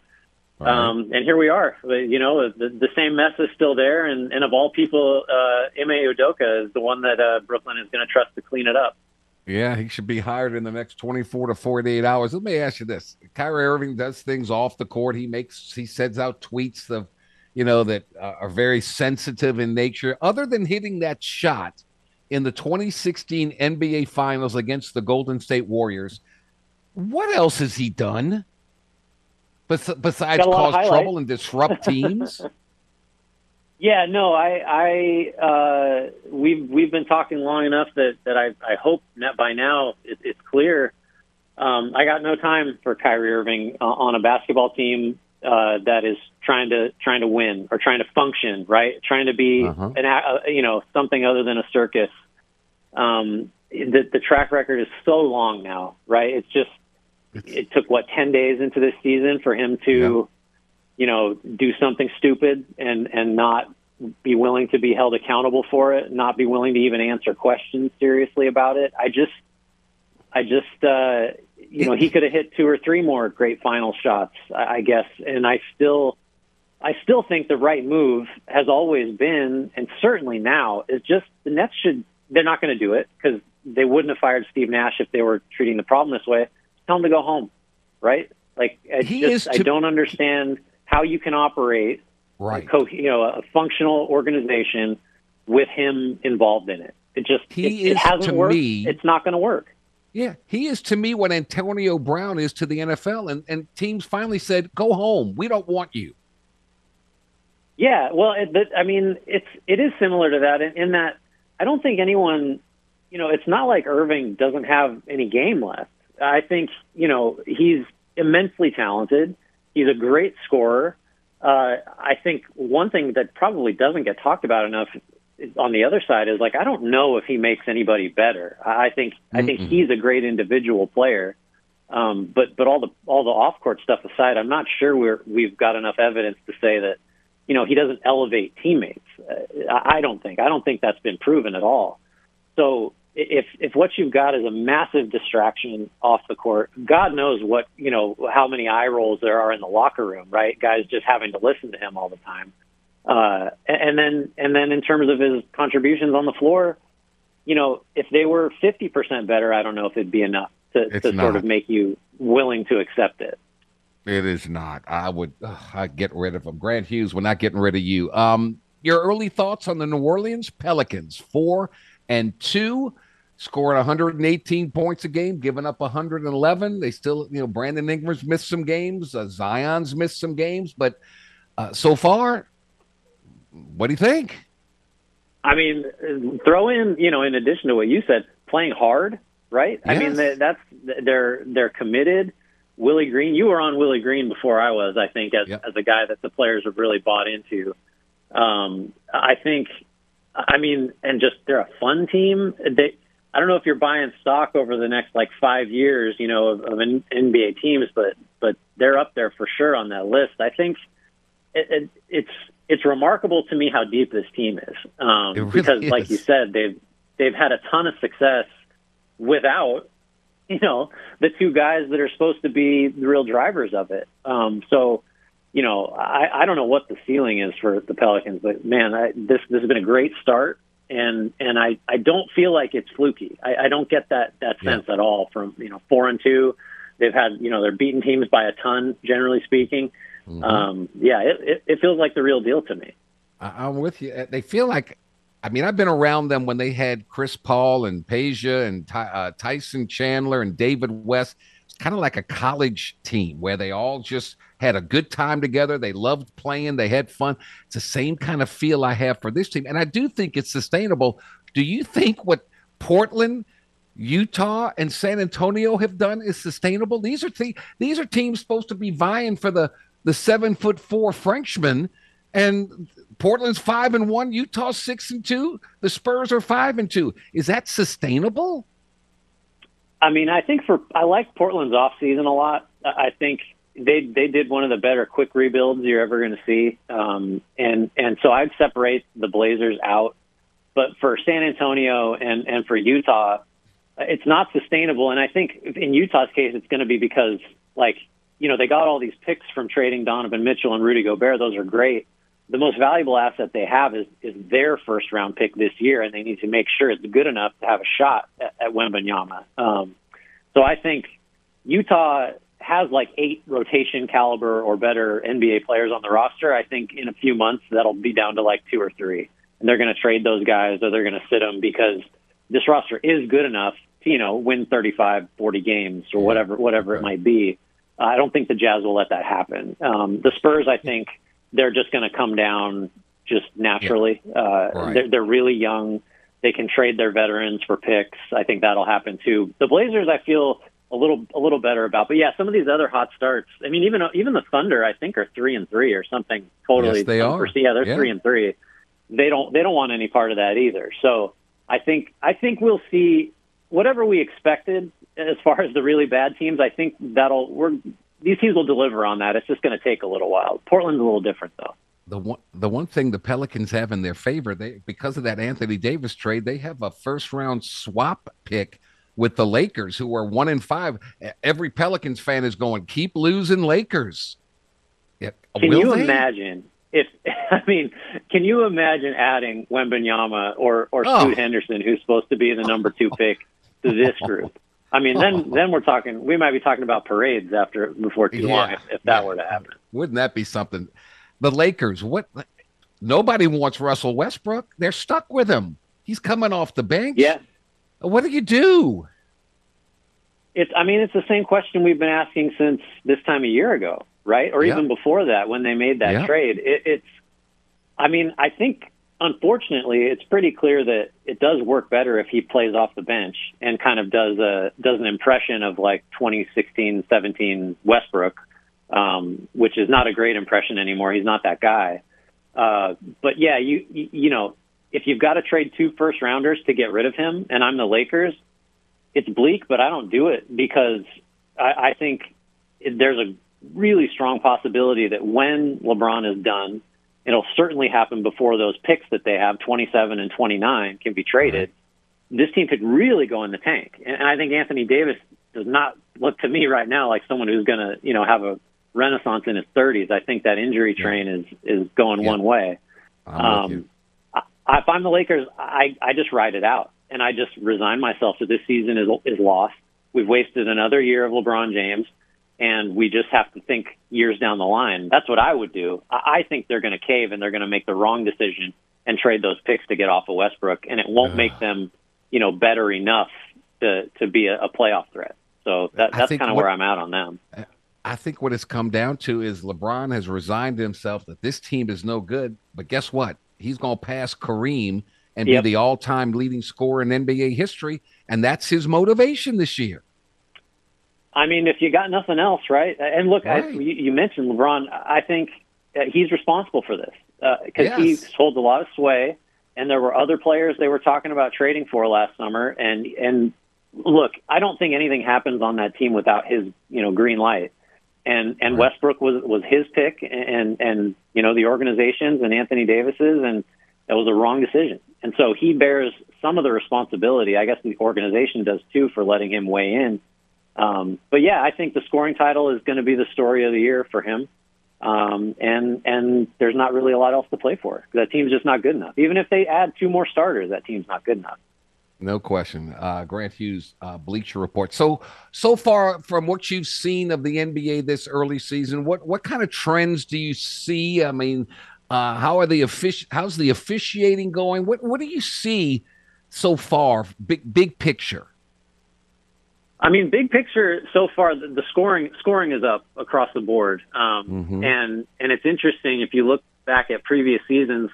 Right. Um, and here we are. You know, the, the same mess is still there, and, and of all people, uh, Ime Udoka is the one that uh, Brooklyn is going to trust to clean it up. Yeah, he should be hired in the next 24 to 48 hours. Let me ask you this. Kyrie Irving does things off the court. He makes he sends out tweets of, you know, that uh, are very sensitive in nature. Other than hitting that shot in the 2016 NBA Finals against the Golden State Warriors, what else has he done? Bes- besides cause trouble and disrupt teams? Yeah, no, I, I, uh, we've we've been talking long enough that that I, I hope that by now it, it's clear. Um, I got no time for Kyrie Irving uh, on a basketball team uh, that is trying to trying to win or trying to function, right? Trying to be uh-huh. an uh, you know something other than a circus. Um, the, the track record is so long now, right? It's just it's, it took what ten days into this season for him to. Yeah you know, do something stupid and and not be willing to be held accountable for it, not be willing to even answer questions seriously about it. I just, I just, uh, you know, he could have hit two or three more great final shots, I I guess, and I still, I still think the right move has always been, and certainly now, is just the Nets should. They're not going to do it because they wouldn't have fired Steve Nash if they were treating the problem this way. Tell him to go home, right? Like, I He just, is I don't understand how you can operate Right. a co- you know, a functional organization with him involved in it. It just He it, is, it hasn't to worked. me- it's not going to work. Yeah, he is to me what Antonio Brown is to the NFL, and, and teams finally said, "Go home. We don't want you." Yeah, well, it, I mean, it's it is similar to that in, in that I don't think anyone, you know, it's not like Irving doesn't have any game left. I think you know he's immensely talented. He's a great scorer. Uh, I think one thing that probably doesn't get talked about enough on the other side is like I don't know if he makes anybody better. I think I think he's a great individual player. Um, but but all the all the off court stuff aside, I'm not sure we're we've got enough evidence to say that you know he doesn't elevate teammates. Uh, I I don't think I don't think that's been proven at all. So if if what you've got is a massive distraction off the court, God knows what you know how many eye rolls there are in the locker room, right? Guys just having to listen to him all the time. Uh, and then and then in terms of his contributions on the floor, you know, if they were 50% better, I don't know if it'd be enough to, It's to sort of make you willing to accept it. It is not. I would. I'd get rid of him. Grant Hughes. We're not getting rid of you. Um, your early thoughts on the New Orleans Pelicans? Four and two, scoring 118 points a game, giving up 111. They still, you know, Brandon Ingram's missed some games. Uh, Zion's missed some games, but uh, so far, what do you think? I mean, throw in, you know, in addition to what you said, playing hard, right? I mean, that's they're they're committed. Willie Green, you were on Willie Green before I was, I think, as Yep. as a guy that the players have really bought into. Um, I think, I mean, and just they're a fun team. They, I don't know if you're buying stock over the next like five years, you know, of, of N- NBA teams, but but they're up there for sure on that list. I think it, it, it's it's remarkable to me how deep this team is, um, It really because, like you said, they've they've had a ton of success without you know the two guys that are supposed to be the real drivers of it. Um, so, you know, I, I don't know what the ceiling is for the Pelicans, but man, I, this this has been a great start, and and I I don't feel like it's fluky. I, I don't get that that Yeah. sense at all from you know four and two. They've had you know they're beating teams by a ton, generally speaking. Mhm. Um, yeah, it, it, it feels like the real deal to me. I, I'm with you. Uh, They feel like, I mean, I've been around them when they had Chris Paul and Peja and Ty, uh, Tyson Chandler and David West. Kind of like a college team where they all just had a good time together. They loved playing. They had fun. It's the same kind of feel I have for this team, and I do think it's sustainable. Do you think what Portland? Utah and San Antonio have done is sustainable. These are te- these are teams supposed to be vying for the the seven foot four Frenchman, and Portland's five and one, Utah's six and two, the Spurs are five and two. Is that sustainable? I mean, I think for I like Portland's off season a lot. I think they they did one of the better quick rebuilds you're ever going to see, um, and and so I'd separate the Blazers out. But for San Antonio and and for Utah, it's not sustainable. And I think in Utah's case, it's going to be because like you know they got all these picks from trading Donovan Mitchell and Rudy Gobert. Those are great. The most valuable asset they have is is their first round pick this year, and they need to make sure it's good enough to have a shot at, at Wembanyama. Um, so I think Utah has like eight rotation caliber or better NBA players on the roster. I think in a few months that'll be down to like two or three, and they're going to trade those guys or they're going to sit them because this roster is good enough to you know win 35, 40 games or whatever whatever it might be. I don't think the Jazz will let that happen. Um, the Spurs, I think they're just going to come down just naturally. Uh, Right. they're, they're really young. They can trade their veterans for picks. I think that'll happen too. The Blazers, I feel a little a little better about. But yeah, some of these other hot starts. I mean, even even the Thunder, I think, are three and three or something totally. Yes, they are. Yeah, they're Yeah. three and three. They don't they don't want any part of that either. So I think I think we'll see whatever we expected as far as the really bad teams. I think that'll we're these teams will deliver on that. It's just going to take a little while. Portland's a little different though. the one the one thing the Pelicans have in their favor, they because of that Anthony Davis trade, they have a first round swap pick with the Lakers, who are one in five. Every Pelicans fan is going, keep losing Lakers. Yeah. Can Will you they? imagine if I mean, can you imagine adding Wembanyama or or oh. Scoot Henderson, who's supposed to be the number two pick, to this group? I mean, then oh. then we're talking. We might be talking about parades after before too yeah. long if, if that yeah. were to happen. Wouldn't that be something? The Lakers. What? Nobody wants Russell Westbrook. They're stuck with him. He's coming off the bench. Yeah. What do you do? It's. I mean, it's the same question we've been asking since this time a year ago, right? Or even before that, when they made that trade. It, it's. I mean, I think unfortunately, it's pretty clear that it does work better if he plays off the bench and kind of does a does an impression of like 2016, 17 Westbrook, um, which is not a great impression anymore. He's not that guy. Uh, but yeah, you you know, if you've got to trade two first rounders to get rid of him, and I'm the Lakers, it's bleak, but I don't do it because I, I think there's a really strong possibility that when LeBron is done It'll certainly happen before those picks that they have, 27 and 29, can be traded. Right. This team could really go in the tank. And I think Anthony Davis does not look to me right now like someone who's going to, you know, have a renaissance in his 30s. I think that injury train is is going yeah. one way. Um, I, if I'm the Lakers, I I just ride it out and I just resign myself to this season is is lost. We've wasted another year of LeBron James and we just have to think years down the line. That's what I would do. I think they're going to cave and they're going to make the wrong decision and trade those picks to get off of Westbrook, and it won't make them, you know, better enough to to be a, a playoff threat. So that, that's kind of where I'm at on them. I think what it's come down to is LeBron has resigned himself that this team is no good. But guess what? He's going to pass Kareem and yep. be the all-time leading scorer in NBA history, and that's his motivation this year. I mean, if you got nothing else, right? And look, right. I, you, you, mentioned LeBron. I think he's responsible for this because uh, yes. he holds a lot of sway. And there were other players they were talking about trading for last summer. And and look, I don't think anything happens on that team without his you know green light. And and right. Westbrook was was his pick, and and you know the organizations and Anthony Davis's, and it was a wrong decision. And so he bears some of the responsibility. I guess the organization does too for letting him weigh in um, but yeah, I think the scoring title is going to be the story of the year for him. Um, and and there's not really a lot else to play for. That team's just not good enough. Even if they add two more starters, that team's not good enough. No question. Uh, Grant Hughes, uh, Bleacher Report. So so far from what you've seen of the NBA this early season, what what kind of trends do you see? I mean, uh, how are the offici- How's the officiating going? What what do you see so far? Big big picture. I mean, big picture so far, the, the scoring scoring is up across the board, um, mm-hmm. and and it's interesting if you look back at previous seasons.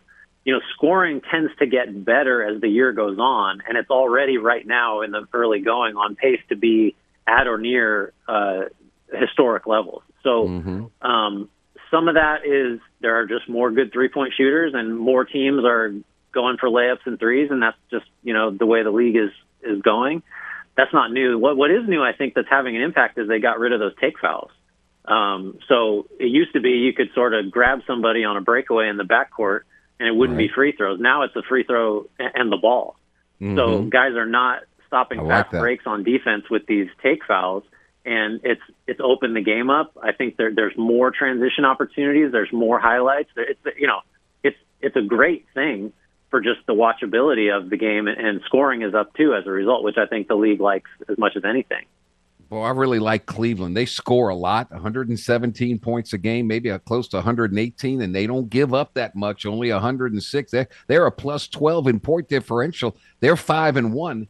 You know, scoring tends to get better as the year goes on, and it's already right now in the early going on pace to be at or near uh, historic levels. So, mm-hmm. um, some of that is there are just more good three point shooters, and more teams are going for layups and threes, and that's just you know the way the league is is going that's not new. What what is new, I think, that's having an impact is they got rid of those take fouls. Um, so it used to be you could sort of grab somebody on a breakaway in the backcourt and it wouldn't right. be free throws. Now it's a free throw and the ball. Mm-hmm. So guys are not stopping like fast that. breaks on defense with these take fouls, and it's it's opened the game up. I think there, there's more transition opportunities. There's more highlights. It's you know it's it's a great thing for just the watchability of the game, and scoring is up too as a result, which I think the league likes as much as anything. Well, I really like Cleveland. They score a lot, 117 points a game, maybe a close to 118, and they don't give up that much. Only 106. They're, they're a plus 12 in point differential. They're five and one.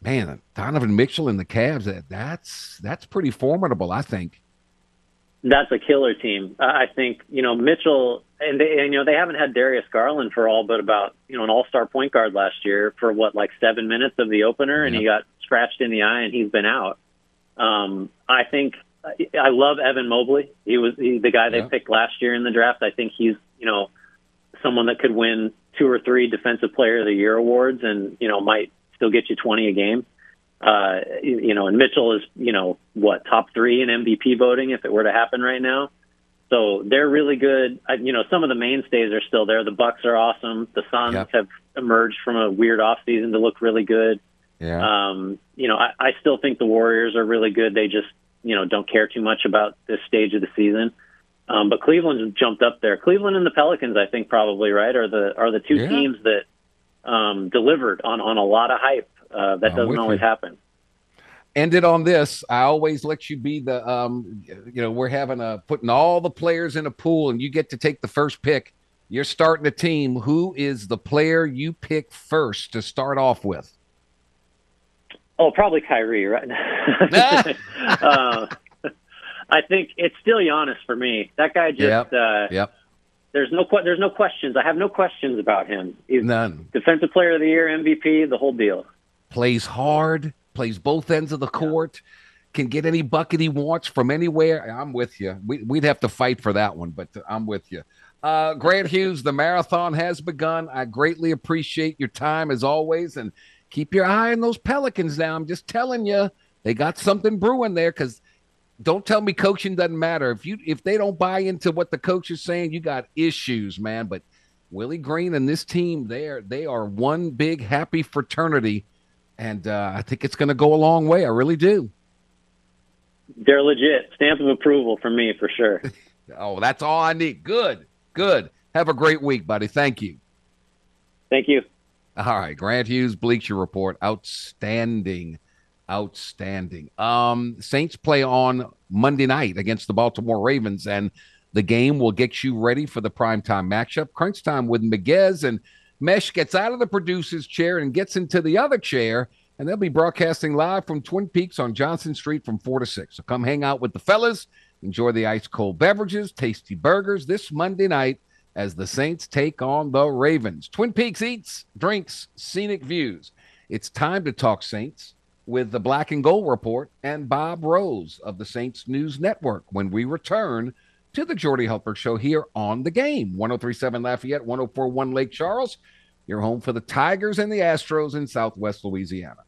Man, Donovan Mitchell and the Cavs. That, that's that's pretty formidable. I think. That's a killer team. I think you know Mitchell and they and, you know they haven't had Darius Garland for all but about you know an All Star point guard last year for what like seven minutes of the opener, and he got scratched in the eye and he's been out. Um, I think I love Evan Mobley. He was he, the guy they yeah. picked last year in the draft. I think he's you know someone that could win two or three Defensive Player of the Year awards, and you know might still get you twenty a game. Uh, you know, and Mitchell is you know what top three in MVP voting if it were to happen right now. So they're really good. I, you know, some of the mainstays are still there. The Bucks are awesome. The Suns Yep. have emerged from a weird off season to look really good. Yeah. Um, you know, I, I still think the Warriors are really good. They just, you know, don't care too much about this stage of the season. Um, but Cleveland's jumped up there. Cleveland and the Pelicans, I think, probably right are the are the two Yeah. teams that um, delivered on on a lot of hype. Uh, that I'm doesn't always you. happen. ended on this. I always let you be the um you know, we're having a putting all the players in a pool and you get to take the first pick. You're starting a team. Who is the player you pick first to start off with? Oh, probably Kyrie, right? uh, I think it's still Giannis for me. That guy just Yep. uh, Yep. there's no there's no questions. I have no questions about him. He's None. defensive player of the year, MVP, the whole deal. Plays hard, plays both ends of the court, can get any bucket he wants from anywhere. I'm with you. We, we'd have to fight for that one, but I'm with you. Uh, Grant Hughes, the marathon has begun. I greatly appreciate your time as always, and keep your eye on those Pelicans now. I'm just telling you, they got something brewing there. Because don't tell me coaching doesn't matter. If you if they don't buy into what the coach is saying, you got issues, man. But Willie Green and this team, they are they are one big happy fraternity, and uh, I think it's going to go a long way. I really do. They're legit. Stamp of approval from me for sure. Oh, that's all I need. Good, good. Have a great week, buddy. Thank you. Thank you. All right, Grant Hughes, Bleacher Report, outstanding, outstanding. Um, Saints play on Monday night against the Baltimore Ravens, and the game will get you ready for the primetime matchup. Crunch time with Miguez and Mesh gets out of the producer's chair and gets into the other chair, and they'll be broadcasting live from Twin Peaks on Johnson Street from four to six. So come hang out with the fellas, enjoy the ice cold beverages, tasty burgers this Monday night as the Saints take on the Ravens. Twin Peaks eats, drinks, scenic views. It's time to talk Saints with the Black and Gold Report and Bob Rose of the Saints News Network when we return to the Jordy Hultberg Show here on the game. 1037 Lafayette, 1041 Lake Charles. Your home for the Tigers and the Astros in Southwest Louisiana.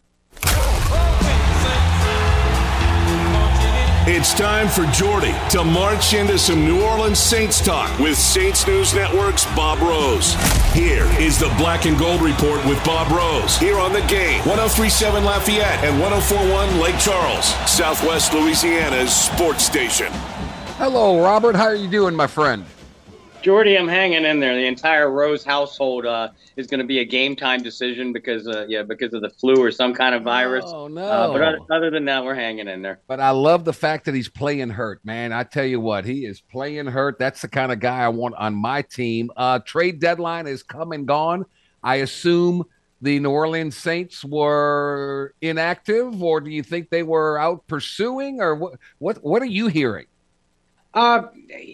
It's time for Jordy to march into some New Orleans Saints talk with Saints News Network's Bob Rose. Here is the Black and Gold Report with Bob Rose here on the game 1037 Lafayette and 1041 Lake Charles, Southwest Louisiana's sports station. Hello, Robert. How are you doing, my friend? Jordy, I'm hanging in there. The entire Rose household uh, is going to be a game time decision because, uh, yeah, because of the flu or some kind of virus. Oh, no. Uh, but other, other than that, we're hanging in there. But I love the fact that he's playing hurt, man. I tell you what, he is playing hurt. That's the kind of guy I want on my team. Uh, trade deadline is come and gone. I assume the New Orleans Saints were inactive, or do you think they were out pursuing, or what? What, what are you hearing? Uh,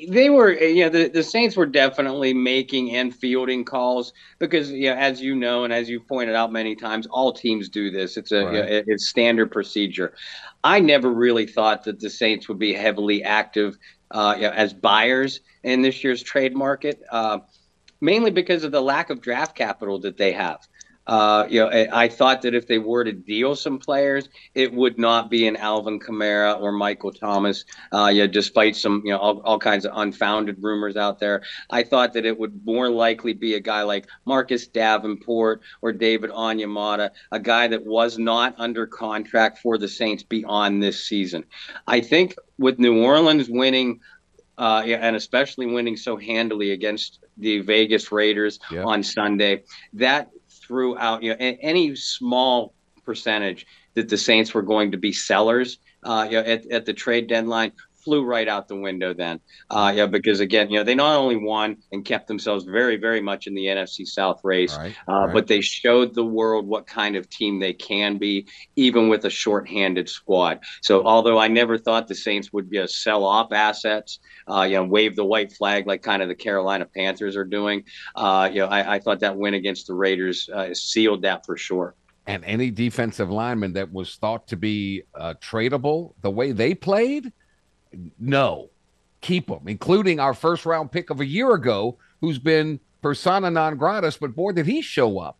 they were, yeah, the, the Saints were definitely making and fielding calls because, yeah, as you know, and as you pointed out many times, all teams do this. It's a, Right. yeah, it- it's standard procedure. I never really thought that the Saints would be heavily active uh, yeah, as buyers in this year's trade market, uh, mainly because of the lack of draft capital that they have. Uh, you know, I, I thought that if they were to deal some players, it would not be an Alvin Kamara or Michael Thomas. Uh, yeah, despite some, you know, all, all kinds of unfounded rumors out there, I thought that it would more likely be a guy like Marcus Davenport or David Onyemata, a guy that was not under contract for the Saints beyond this season. I think with New Orleans winning uh, and especially winning so handily against the Vegas Raiders Yeah. on Sunday, that threw out you know any small percentage that the Saints were going to be sellers uh, you know, at, at the trade deadline flew right out the window then. Uh, yeah, because again, you know, they not only won and kept themselves very, very much in the NFC South race, Right, uh, right. but they showed the world what kind of team they can be, even with a short-handed squad. So, although I never thought the Saints would uh, sell off assets, uh, you know, wave the white flag like kind of the Carolina Panthers are doing, uh, you know, I, I thought that win against the Raiders uh, sealed that for sure. And any defensive lineman that was thought to be uh, tradable, the way they played, no, keep them, including our first round pick of a year ago, who's been persona non gratis. But boy, did he show up!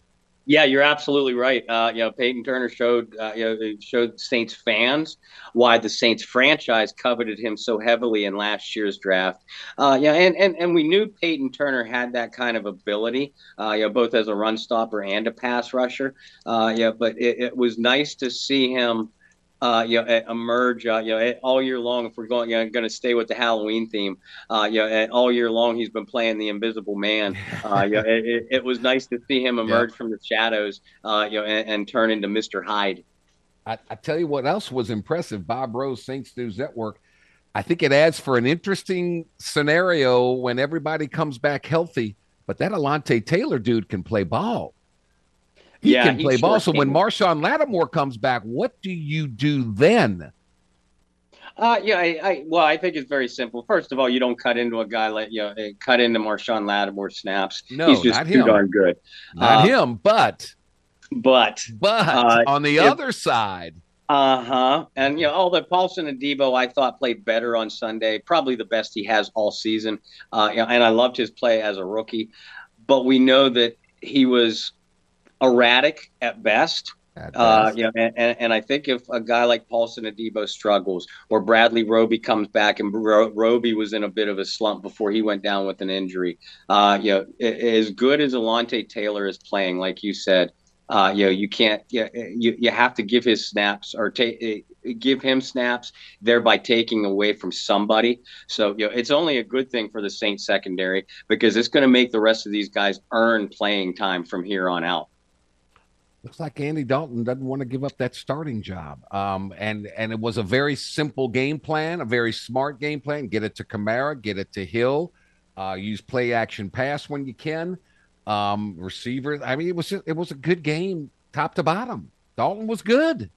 Yeah, you're absolutely right. Uh, you know, Peyton Turner showed uh, you know showed Saints fans why the Saints franchise coveted him so heavily in last year's draft. Uh, yeah, and, and and we knew Peyton Turner had that kind of ability, uh, you know, both as a run stopper and a pass rusher. Uh, yeah, but it, it was nice to see him uh, you know, emerge, uh, you know, all year long. If we're going, you know, going to stay with the Halloween theme, uh, you know, all year long he's been playing the Invisible Man. Uh, you know, it, it, was nice to see him emerge yeah. from the shadows, uh, you know, and, and, turn into Mister Hyde. I, I, tell you what else was impressive. Bob Rose, Saints News Network. I think it adds for an interesting scenario when everybody comes back healthy. But that Alontae Taylor dude can play ball. He yeah, can play ball. So when Marshon Lattimore comes back, what do you do then? Uh, yeah, I, I, well, I think it's very simple. First of all, you don't cut into a guy like you know, eh, cut into Marshon Lattimore snaps. No, he's just not too him. darn good. Not uh, him, but but but uh, on the if, other side. Uh huh. And you know, although Paulson Adebo, I thought played better on Sunday, probably the best he has all season. Uh, and I loved his play as a rookie, but we know that he was erratic at best. uh, you know, and, and, I think if a guy like Paulson Adebo struggles, or Bradley Roby comes back, and Ro- Roby was in a bit of a slump before he went down with an injury, uh, you know, as good as Alontae Taylor is playing, like you said, uh, you know, you can't, you, you, you have to give his snaps or take eh, give him snaps, thereby taking away from somebody. So, you know, it's only a good thing for the Saints secondary because it's going to make the rest of these guys earn playing time from here on out looks like Andy Dalton doesn't want to give up that starting job. Um, and and it was a very simple game plan, a very smart game plan. Get it to Kamara, get it to Hill, uh, use play action pass when you can. Um, receivers. I mean, it was it was a good game, top to bottom. Dalton was good.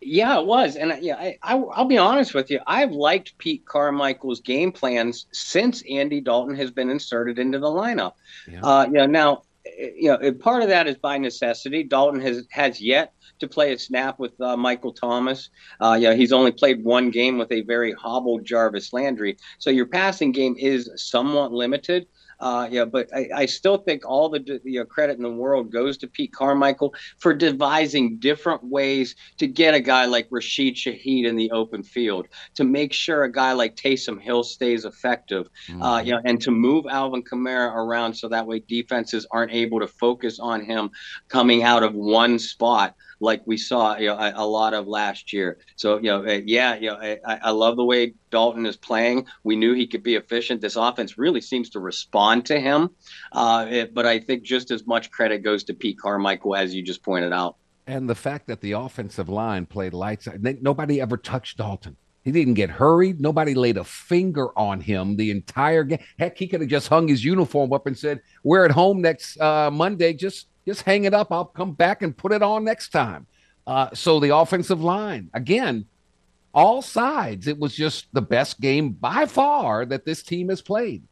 Yeah, it was, and yeah, I, I, will be honest with you. I've liked Pete Carmichael's game plans since Andy Dalton has been inserted into the lineup. Yeah, uh, yeah now you know, part of that is by necessity. Dalton has has yet to play a snap with uh, Michael Thomas. Uh, yeah, he's only played one game with a very hobbled Jarvis Landry. So your passing game is somewhat limited. Uh, yeah, but I, I, still think all the you know, credit in the world goes to Pete Carmichael for devising different ways to get a guy like Rashid Shaheed in the open field, to make sure a guy like Taysom Hill stays effective, mm-hmm. uh, you know, and to move Alvin Kamara around so that way defenses aren't able to focus on him coming out of one spot like we saw you know, a, a, lot of last year. So you know, uh, yeah, you know, I, I love the way Dalton is playing. We knew he could be efficient. This offense really seems to respond to him. Uh, it, but I think just as much credit goes to Pete Carmichael as you just pointed out. And the fact that the offensive line played lights, nobody ever touched Dalton. He didn't get hurried. Nobody laid a finger on him the entire game. Heck, he could have just hung his uniform up and said, "We're at home next uh, Monday. Just just hang it up. I'll come back and put it on next time. Uh, so the offensive line, again, all sides, it was just the best game by far that this team has played.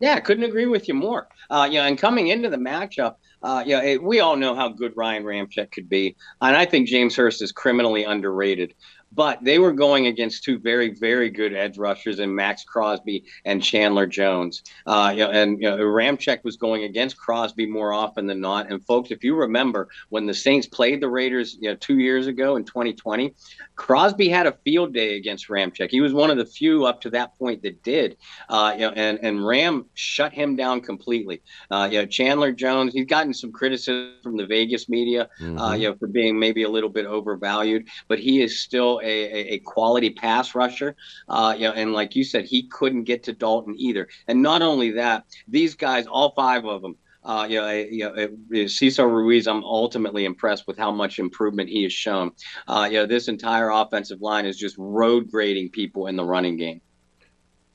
Yeah, I couldn't agree with you more. Uh, you know, and coming into the matchup, uh, you know, it, we all know how good Ryan Ramczyk could be, and I think James Hurst is criminally underrated but they were going against two very, very good edge rushers in Maxx Crosby and Chandler Jones. Uh, you know, and you know, Ramczyk was going against Crosby more often than not. And folks, if you remember when the Saints played the Raiders, you know, two years ago in 2020, Crosby had a field day against Ramczyk. He was one of the few up to that point that did. Uh, you know, and and Ram shut him down completely. Uh, you know, Chandler Jones, he's gotten some criticism from the Vegas media, uh, mm-hmm. uh, you know, for being maybe a little bit overvalued, but he is still a, a, quality pass rusher. Uh, you know, and like you said, he couldn't get to Dalton either. And not only that, these guys, all five of them, uh, you know, you know, Cesar Ruiz, I'm ultimately impressed with how much improvement he has shown. Uh, you know, this entire offensive line is just road grading people in the running game.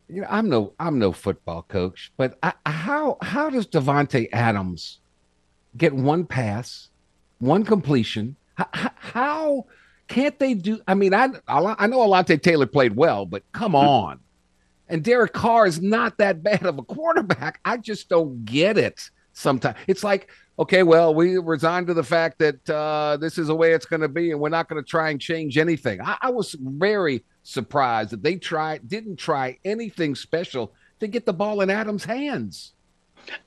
You know, I'm no, I'm no football coach, but I, how how does Davante Adams get one pass, one completion? How, how can't they do? I mean, I I know Alontae Taylor played well, but come mm-hmm. on. And Derek Carr is not that bad of a quarterback. I just don't get it sometimes. It's like, okay, well, we resigned to the fact that uh, this is the way it's going to be, and we're not going to try and change anything. I, I, was very surprised that they tried, didn't try anything special to get the ball in Adams' hands.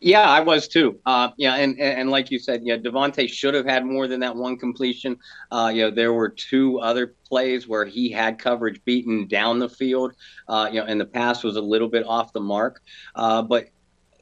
Yeah, I was too. Uh, yeah, and, and, like you said, yeah, Davante should have had more than that one completion. Uh, you know, there were two other plays where he had coverage beaten down the field. Uh, you know, and the pass was a little bit off the mark. Uh, but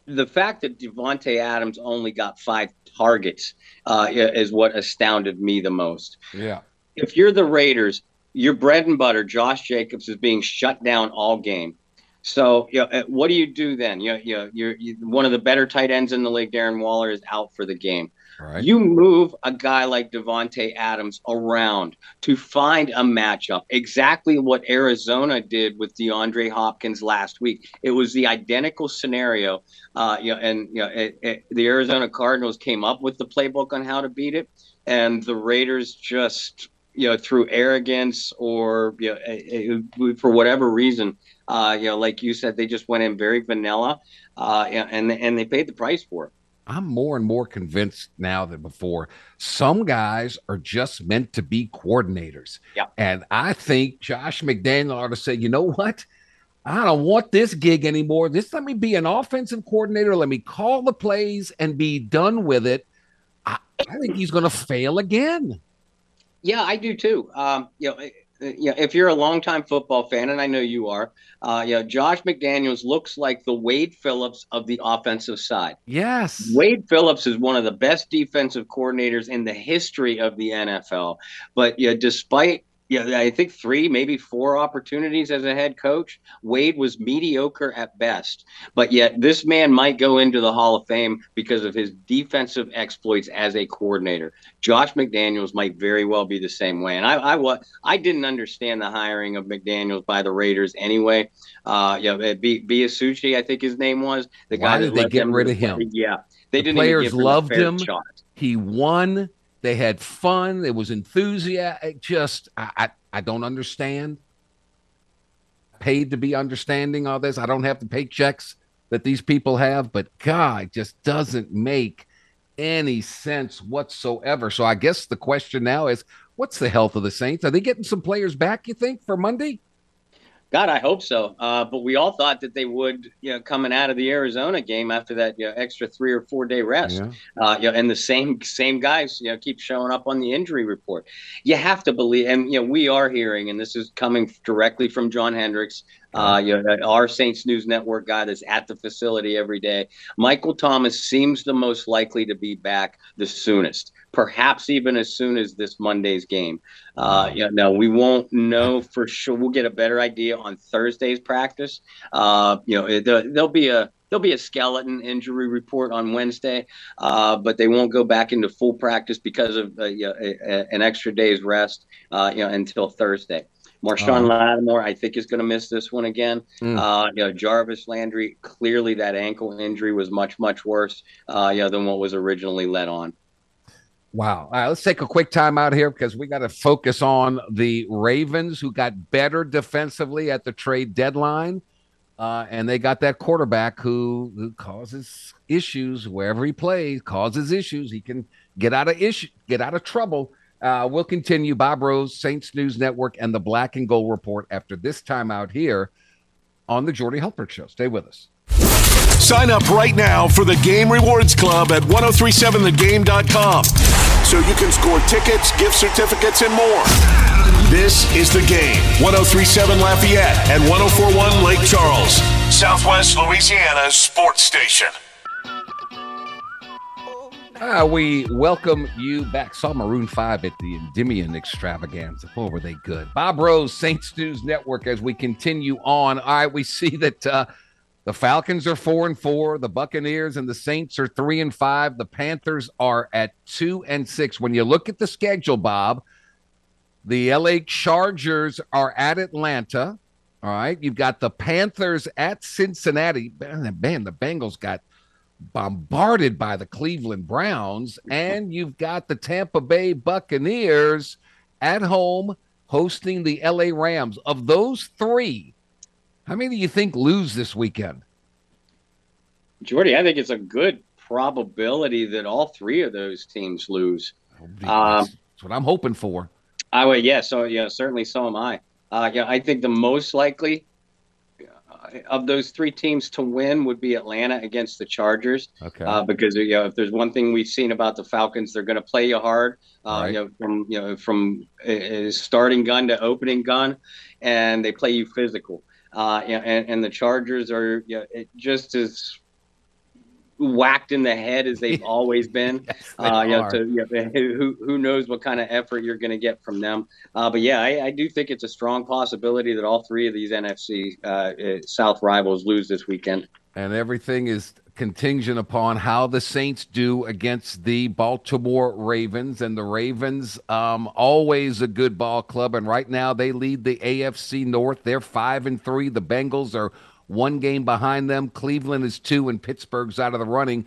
the fact that Davante Adams only got five targets uh, is what astounded me the most. Yeah. If you're the Raiders, your bread and butter, Josh Jacobs, is being shut down all game. So, you know, uh, what do you do then? You know, you know, you're, you're one of the better tight ends in the league. Darren Waller is out for the game. Right. You move a guy like Davante Adams around to find a matchup. Exactly what Arizona did with DeAndre Hopkins last week. It was the identical scenario. Uh, you know, and you know, it, it, the Arizona Cardinals came up with the playbook on how to beat it, and the Raiders just you know through arrogance or you know, for whatever reason uh, you know like you said they just went in very vanilla uh, and and they paid the price for it I'm more and more convinced now than before. Some guys are just meant to be coordinators. Yeah. And I think Josh McDaniel ought to say, you know what? I don't want this gig anymore. This let me be an offensive coordinator. Let me call the plays and be done with it. I, I think he's going to fail again. Yeah, I do too. Um, you know, you know, if you're a longtime football fan, and I know you are, uh, you know, Josh McDaniels looks like the Wade Phillips of the offensive side. Yes. Wade Phillips is one of the best defensive coordinators in the history of the NFL. But yeah, despite yeah, I think three, maybe four opportunities as a head coach. Wade was mediocre at best, but yet this man might go into the Hall of Fame because of his defensive exploits as a coordinator. Josh McDaniels might very well be the same way. And I, I, I didn't understand the hiring of McDaniels by the Raiders anyway. Uh, yeah, B, Bisaccia, I think his name was the Why guy. Did they get rid of him? Yeah, they the didn't. Players loved him. Shot. He won they had fun. It was enthusiasm. Just I, I, I don't understand. Paid to be understanding all this. I don't have the paychecks that these people have, but God, just doesn't make any sense whatsoever. So I guess the question now is, what's the health of the Saints? Are they getting some players back? You think for Monday? God, I hope so. Uh, but we all thought that they would, you know, coming out of the Arizona game after that you know, extra three or four day rest. Yeah. Uh, you know, and the same same guys, you know, keep showing up on the injury report. You have to believe, and you know, we are hearing, and this is coming directly from John Hendricks, uh, you know, our Saints News Network guy that's at the facility every day. Michael Thomas seems the most likely to be back the soonest, perhaps even as soon as this Monday's game. Uh, you know, now we won't know for sure. We'll get a better idea on Thursday's practice. Uh, you know, it, there'll be a there'll be a skeleton injury report on Wednesday, uh, but they won't go back into full practice because of uh, you know, a, a, an extra day's rest, uh, you know, until Thursday. Marshon uh, Lattimore, I think, is going to miss this one again. Mm. Uh, you know, Jarvis Landry, clearly that ankle injury was much, much worse, uh, you know, than what was originally let on. Wow. All right, let's take a quick time out here because we got to focus on the Ravens, who got better defensively at the trade deadline. Uh, and they got that quarterback who, who causes issues wherever he plays, causes issues. He can get out of issue, get out of trouble. Uh, we'll continue Bob Rose, Saints News Network, and the Black and Gold Report after this time out here on the Jordy Hultberg Show. Stay with us. Sign up right now for the Game Rewards Club at 1037thegame.com so you can score tickets, gift certificates, and more. This is the game 1037 Lafayette and 1041 Lake Charles, Southwest Louisiana sports station. Uh, we welcome you back. Saw Maroon 5 at the Endymion extravaganza. Oh, were they good? Bob Rose, Saints News Network, as we continue on. All right, we see that uh, the Falcons are four and four, the Buccaneers and the Saints are three and five, the Panthers are at two and six. When you look at the schedule, Bob, the LA Chargers are at Atlanta. All right, you've got the Panthers at Cincinnati. Man the Bengals got bombarded by the Cleveland Browns, and you've got the Tampa Bay Buccaneers at home hosting the LA Rams. Of those three, how many do you think lose this weekend? Jordy, I think it's a good probability that all three of those teams lose. Oh, um, that's what I'm hoping for. I would, yeah. So yeah, certainly so am I. Uh, yeah, I think the most likely of those three teams to win would be Atlanta against the Chargers. Okay. Uh, because you know, if there's one thing we've seen about the Falcons, they're going to play you hard. Uh, Right. You know, from you know from uh, starting gun to opening gun, and they play you physical. Uh, you know, and, and the Chargers are you know, it just as whacked in the head as they've always been. Yes, they Uh, you know, you who who knows what kind of effort you're going to get from them. Uh, but yeah, I, I do think it's a strong possibility that all three of these NFC uh, uh, South rivals lose this weekend. and everything is contingent upon how the Saints do against the Baltimore Ravens. And the Ravens, um, always a good ball club, and right now they lead the AFC North. They're five and three. The Bengals are one game behind them. Cleveland is two, and Pittsburgh's out of the running.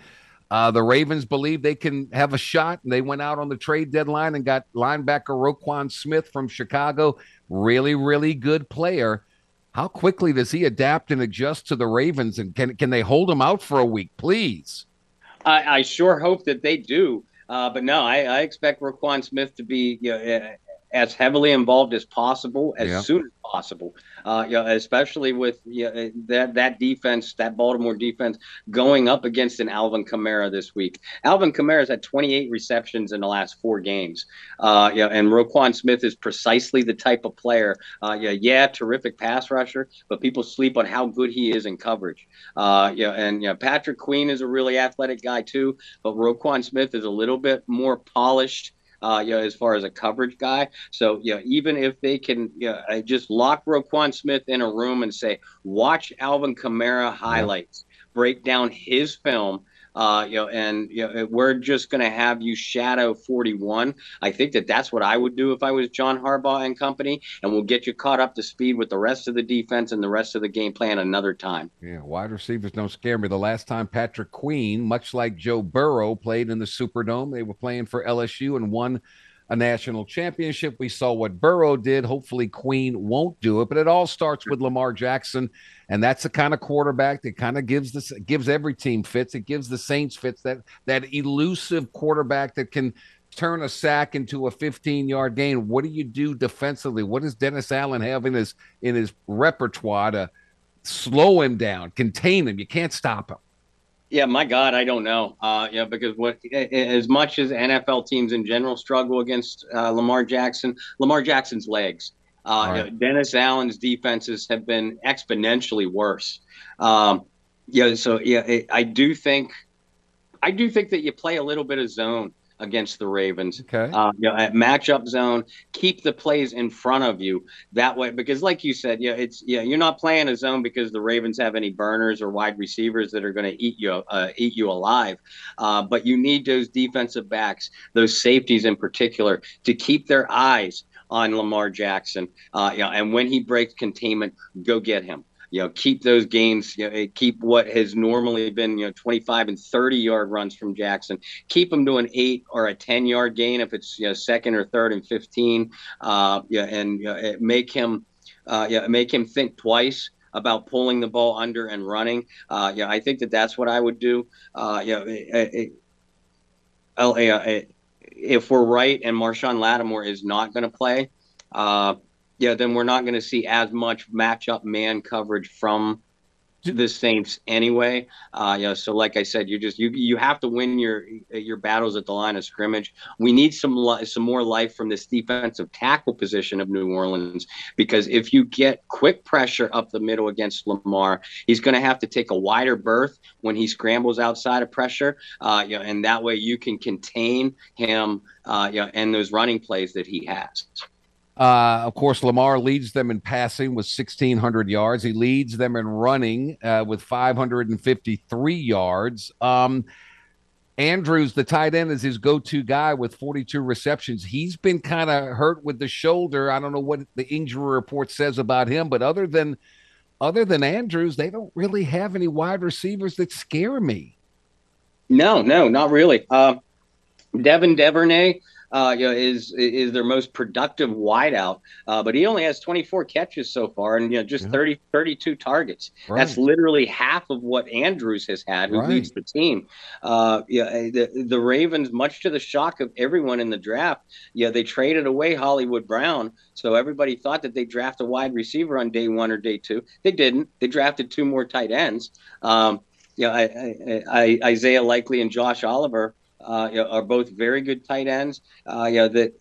Uh, the Ravens believe they can have a shot, and they went out on the trade deadline and got linebacker Roquan Smith from Chicago. Really, really good player. How quickly does he adapt and adjust to the Ravens, and can can they hold him out for a week, please? I, I sure hope that they do. Uh, but no, I, I expect Roquan Smith to be you know, as heavily involved as possible, as Yeah. soon as possible. Uh, you know, especially with you know, that that defense, that Baltimore defense, going up against an Alvin Kamara this week. Alvin Kamara's had 28 receptions in the last four games. Uh, yeah, and Roquan Smith is precisely the type of player. Uh, yeah, yeah, terrific pass rusher, but people sleep on how good he is in coverage. Uh, yeah, and yeah, Patrick Queen is a really athletic guy too, but Roquan Smith is a little bit more polished. Uh, you know, as far as a coverage guy, so you know, even if they can, you know, just lock Roquan Smith in a room and say, watch Alvin Kamara highlights, break down his film, uh, you know, and you know, we're just going to have you shadow 41. I think that that's what I would do if I was John Harbaugh and company, and we'll get you caught up to speed with the rest of the defense and the rest of the game plan another time. Yeah, wide receivers don't scare me. The last time Patrick Queen, much like Joe Burrow, played in the Superdome, they were playing for LSU and won a national championship. We saw what Burrow did. Hopefully, Queen won't do it, but it all starts with Lamar Jackson, and that's the kind of quarterback that kind of gives this gives every team fits. It gives the Saints fits that that elusive quarterback that can turn a sack into a 15 yard gain. What do you do defensively? What does Dennis Allen have in his in his repertoire to slow him down, contain him? You can't stop him. Yeah, my God, I don't know. Uh, yeah, because what as much as NFL teams in general struggle against uh, Lamar Jackson, Lamar Jackson's legs. Uh, Right. Dennis Allen's defenses have been exponentially worse. Um, yeah, so yeah, it, I do think, I do think that you play a little bit of zone against the Ravens. Okay. Uh, you know, at matchup zone, keep the plays in front of you that way. Because, like you said, yeah, it's yeah, you're not playing a zone because the Ravens have any burners or wide receivers that are going to eat you uh, eat you alive. Uh, but you need those defensive backs, those safeties in particular, to keep their eyes on Lamar Jackson. Uh, you know, and when he breaks containment, go get him. You know, keep those gains. You know, keep what has normally been you know 25 and 30 yard runs from Jackson. Keep them to an eight or a 10 yard gain if it's you know second or third and 15. Uh, yeah, and you know, make him uh, yeah make him think twice about pulling the ball under and running. Uh, yeah, I think that that's what I would do. Uh, yeah, it, it, it, if we're right and Marshon Lattimore is not going to play, uh, yeah, then we're not going to see as much matchup man coverage from the Saints anyway. Uh, you know, so like I said, you just you you have to win your your battles at the line of scrimmage. We need some li- some more life from this defensive tackle position of New Orleans because if you get quick pressure up the middle against Lamar, he's going to have to take a wider berth when he scrambles outside of pressure. Uh, you know, and that way you can contain him. Uh, you know, and those running plays that he has. Uh, of course, Lamar leads them in passing with 1,600 yards. He leads them in running uh, with 553 yards. Um, Andrews, the tight end, is his go to guy with 42 receptions. He's been kind of hurt with the shoulder. I don't know what the injury report says about him, but other than other than Andrews, they don't really have any wide receivers that scare me. No, no, not really. Uh, Devin Duvernay uh, you know, is is their most productive wideout, uh, but he only has 24 catches so far, and you know, just yeah. 30 32 targets. Right. That's literally half of what Andrews has had, who right. leads the team. Uh, yeah, the the Ravens, much to the shock of everyone in the draft, yeah, they traded away Hollywood Brown, so everybody thought that they draft a wide receiver on day one or day two. They didn't. They drafted two more tight ends. Um, you know, I, I, I, Isaiah Likely and Josh Oliver uh, are both very good tight ends. Uh, you know, that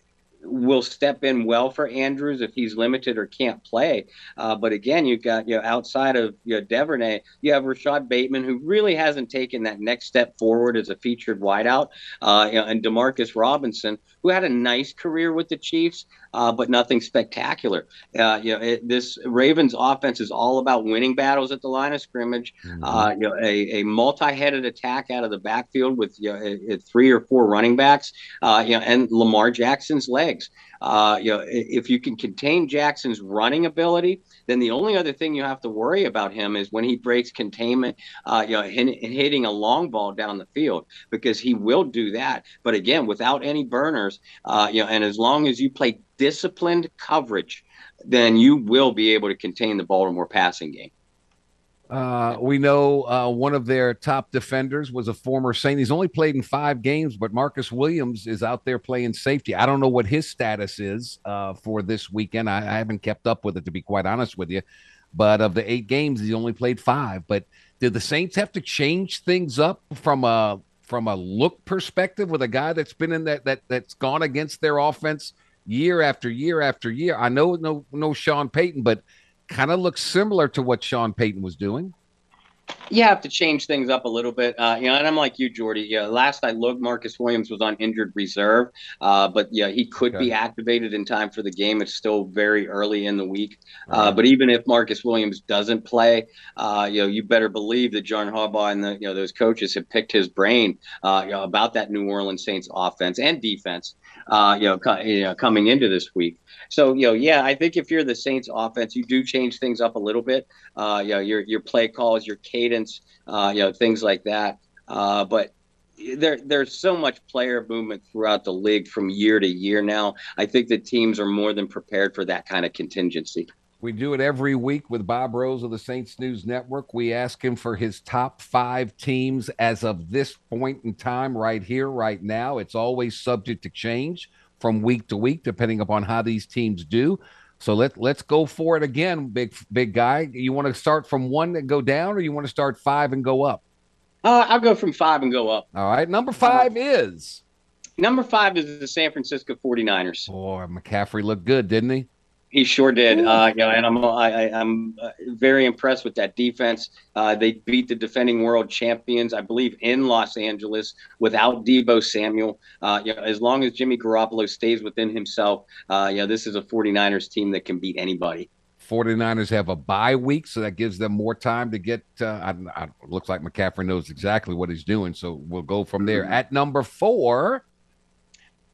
will step in well for Andrews if he's limited or can't play. Uh, but again, you've got you know outside of you know Duvernay, you have Rashod Bateman who really hasn't taken that next step forward as a featured wideout, uh, you know, and Demarcus Robinson who had a nice career with the Chiefs, uh, but nothing spectacular. Uh, you know, it, this Ravens offense is all about winning battles at the line of scrimmage. Mm-hmm. Uh, you know, a, a, multi-headed attack out of the backfield with you know, three or four running backs. Uh, you know, and Lamar Jackson's legs. Uh, you know, if you can contain Jackson's running ability, then the only other thing you have to worry about him is when he breaks containment, uh, you know, hitting a long ball down the field because he will do that. But again, without any burners, uh, you know, and as long as you play disciplined coverage, then you will be able to contain the Baltimore passing game. Uh, we know uh, one of their top defenders was a former Saint. He's only played in five games, but Marcus Williams is out there playing safety. I don't know what his status is uh, for this weekend. I, I, haven't kept up with it, to be quite honest with you. But of the eight games, he only played five. But did the Saints have to change things up from a from a look perspective with a guy that's been in that that that's gone against their offense year after year after year? I know no no Sean Payton, but kind of looks similar to what Sean Payton was doing. You have to change things up a little bit, uh, you know. And I'm like you, Jordy. Yeah, last I looked, Marcus Williams was on injured reserve, uh, but yeah, he could okay. be activated in time for the game. It's still very early in the week. Uh, but even if Marcus Williams doesn't play, uh, you know, you better believe that John Harbaugh and the you know those coaches have picked his brain, uh, you know, about that New Orleans Saints offense and defense, uh, you know, co- you know, coming into this week. So, you know, yeah, I think if you're the Saints offense, you do change things up a little bit. Uh, you know, your your play calls, your cadence, uh, you know, things like that. Uh, but there there's so much player movement throughout the league from year to year now. I think the teams are more than prepared for that kind of contingency. We do it every week with Bob Rose of the Saints News Network. We ask him for his top five teams as of this point in time, right here, right now. It's always subject to change from week to week, depending upon how these teams do. So let let's go for it again, big big guy. You want to start from one and go down, or you want to start five and go up? Uh, I'll go from five and go up. All right. Number five is number five is the San Francisco 49ers. Boy, McCaffrey looked good, didn't he? He sure did. Uh, you know, and I'm I, am uh, very impressed with that defense. Uh, they beat the defending world champions, I believe, in Los Angeles without Deebo Samuel. Uh, you know, as long as Jimmy Garoppolo stays within himself, uh, you know, this is a 49ers team that can beat anybody. 49ers have a bye week, so that gives them more time to get. Uh, I, I, looks like McCaffrey knows exactly what he's doing, so we'll go from there. Mm-hmm. At number four,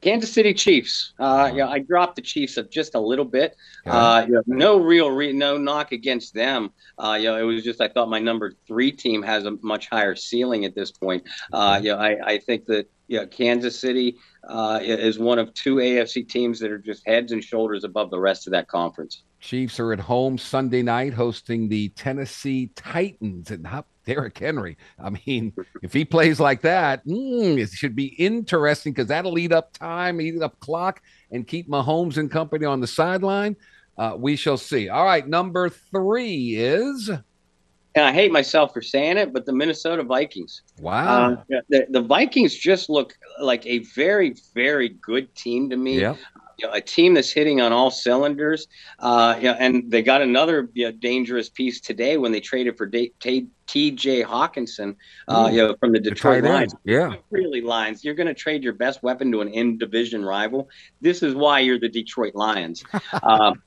Kansas City Chiefs. Uh, yeah, I dropped the Chiefs just a little bit. Uh, no real, re- no knock against them. Uh, you know, it was just I thought my number three team has a much higher ceiling at this point. Uh, you know, I, I think that yeah, Kansas City uh, is one of two AFC teams that are just heads and shoulders above the rest of that conference. Chiefs are at home Sunday night hosting the Tennessee Titans. And Derrick Henry. I mean, if he plays like that, mm, it should be interesting because that'll eat up time, eat up clock, and keep Mahomes and company on the sideline. Uh, we shall see. All right, number three is. And I hate myself for saying it, but the Minnesota Vikings. Wow. Uh, the, the Vikings just look like a very, very good team to me. Yep you know, a team that's hitting on all cylinders. Uh, you know, and they got another you know, dangerous piece today when they traded for T.J. Hockenson, uh, you know, from the Detroit Lions. Yeah, really Lions. You're going to trade your best weapon to an in-division rival. This is why you're the Detroit Lions. um,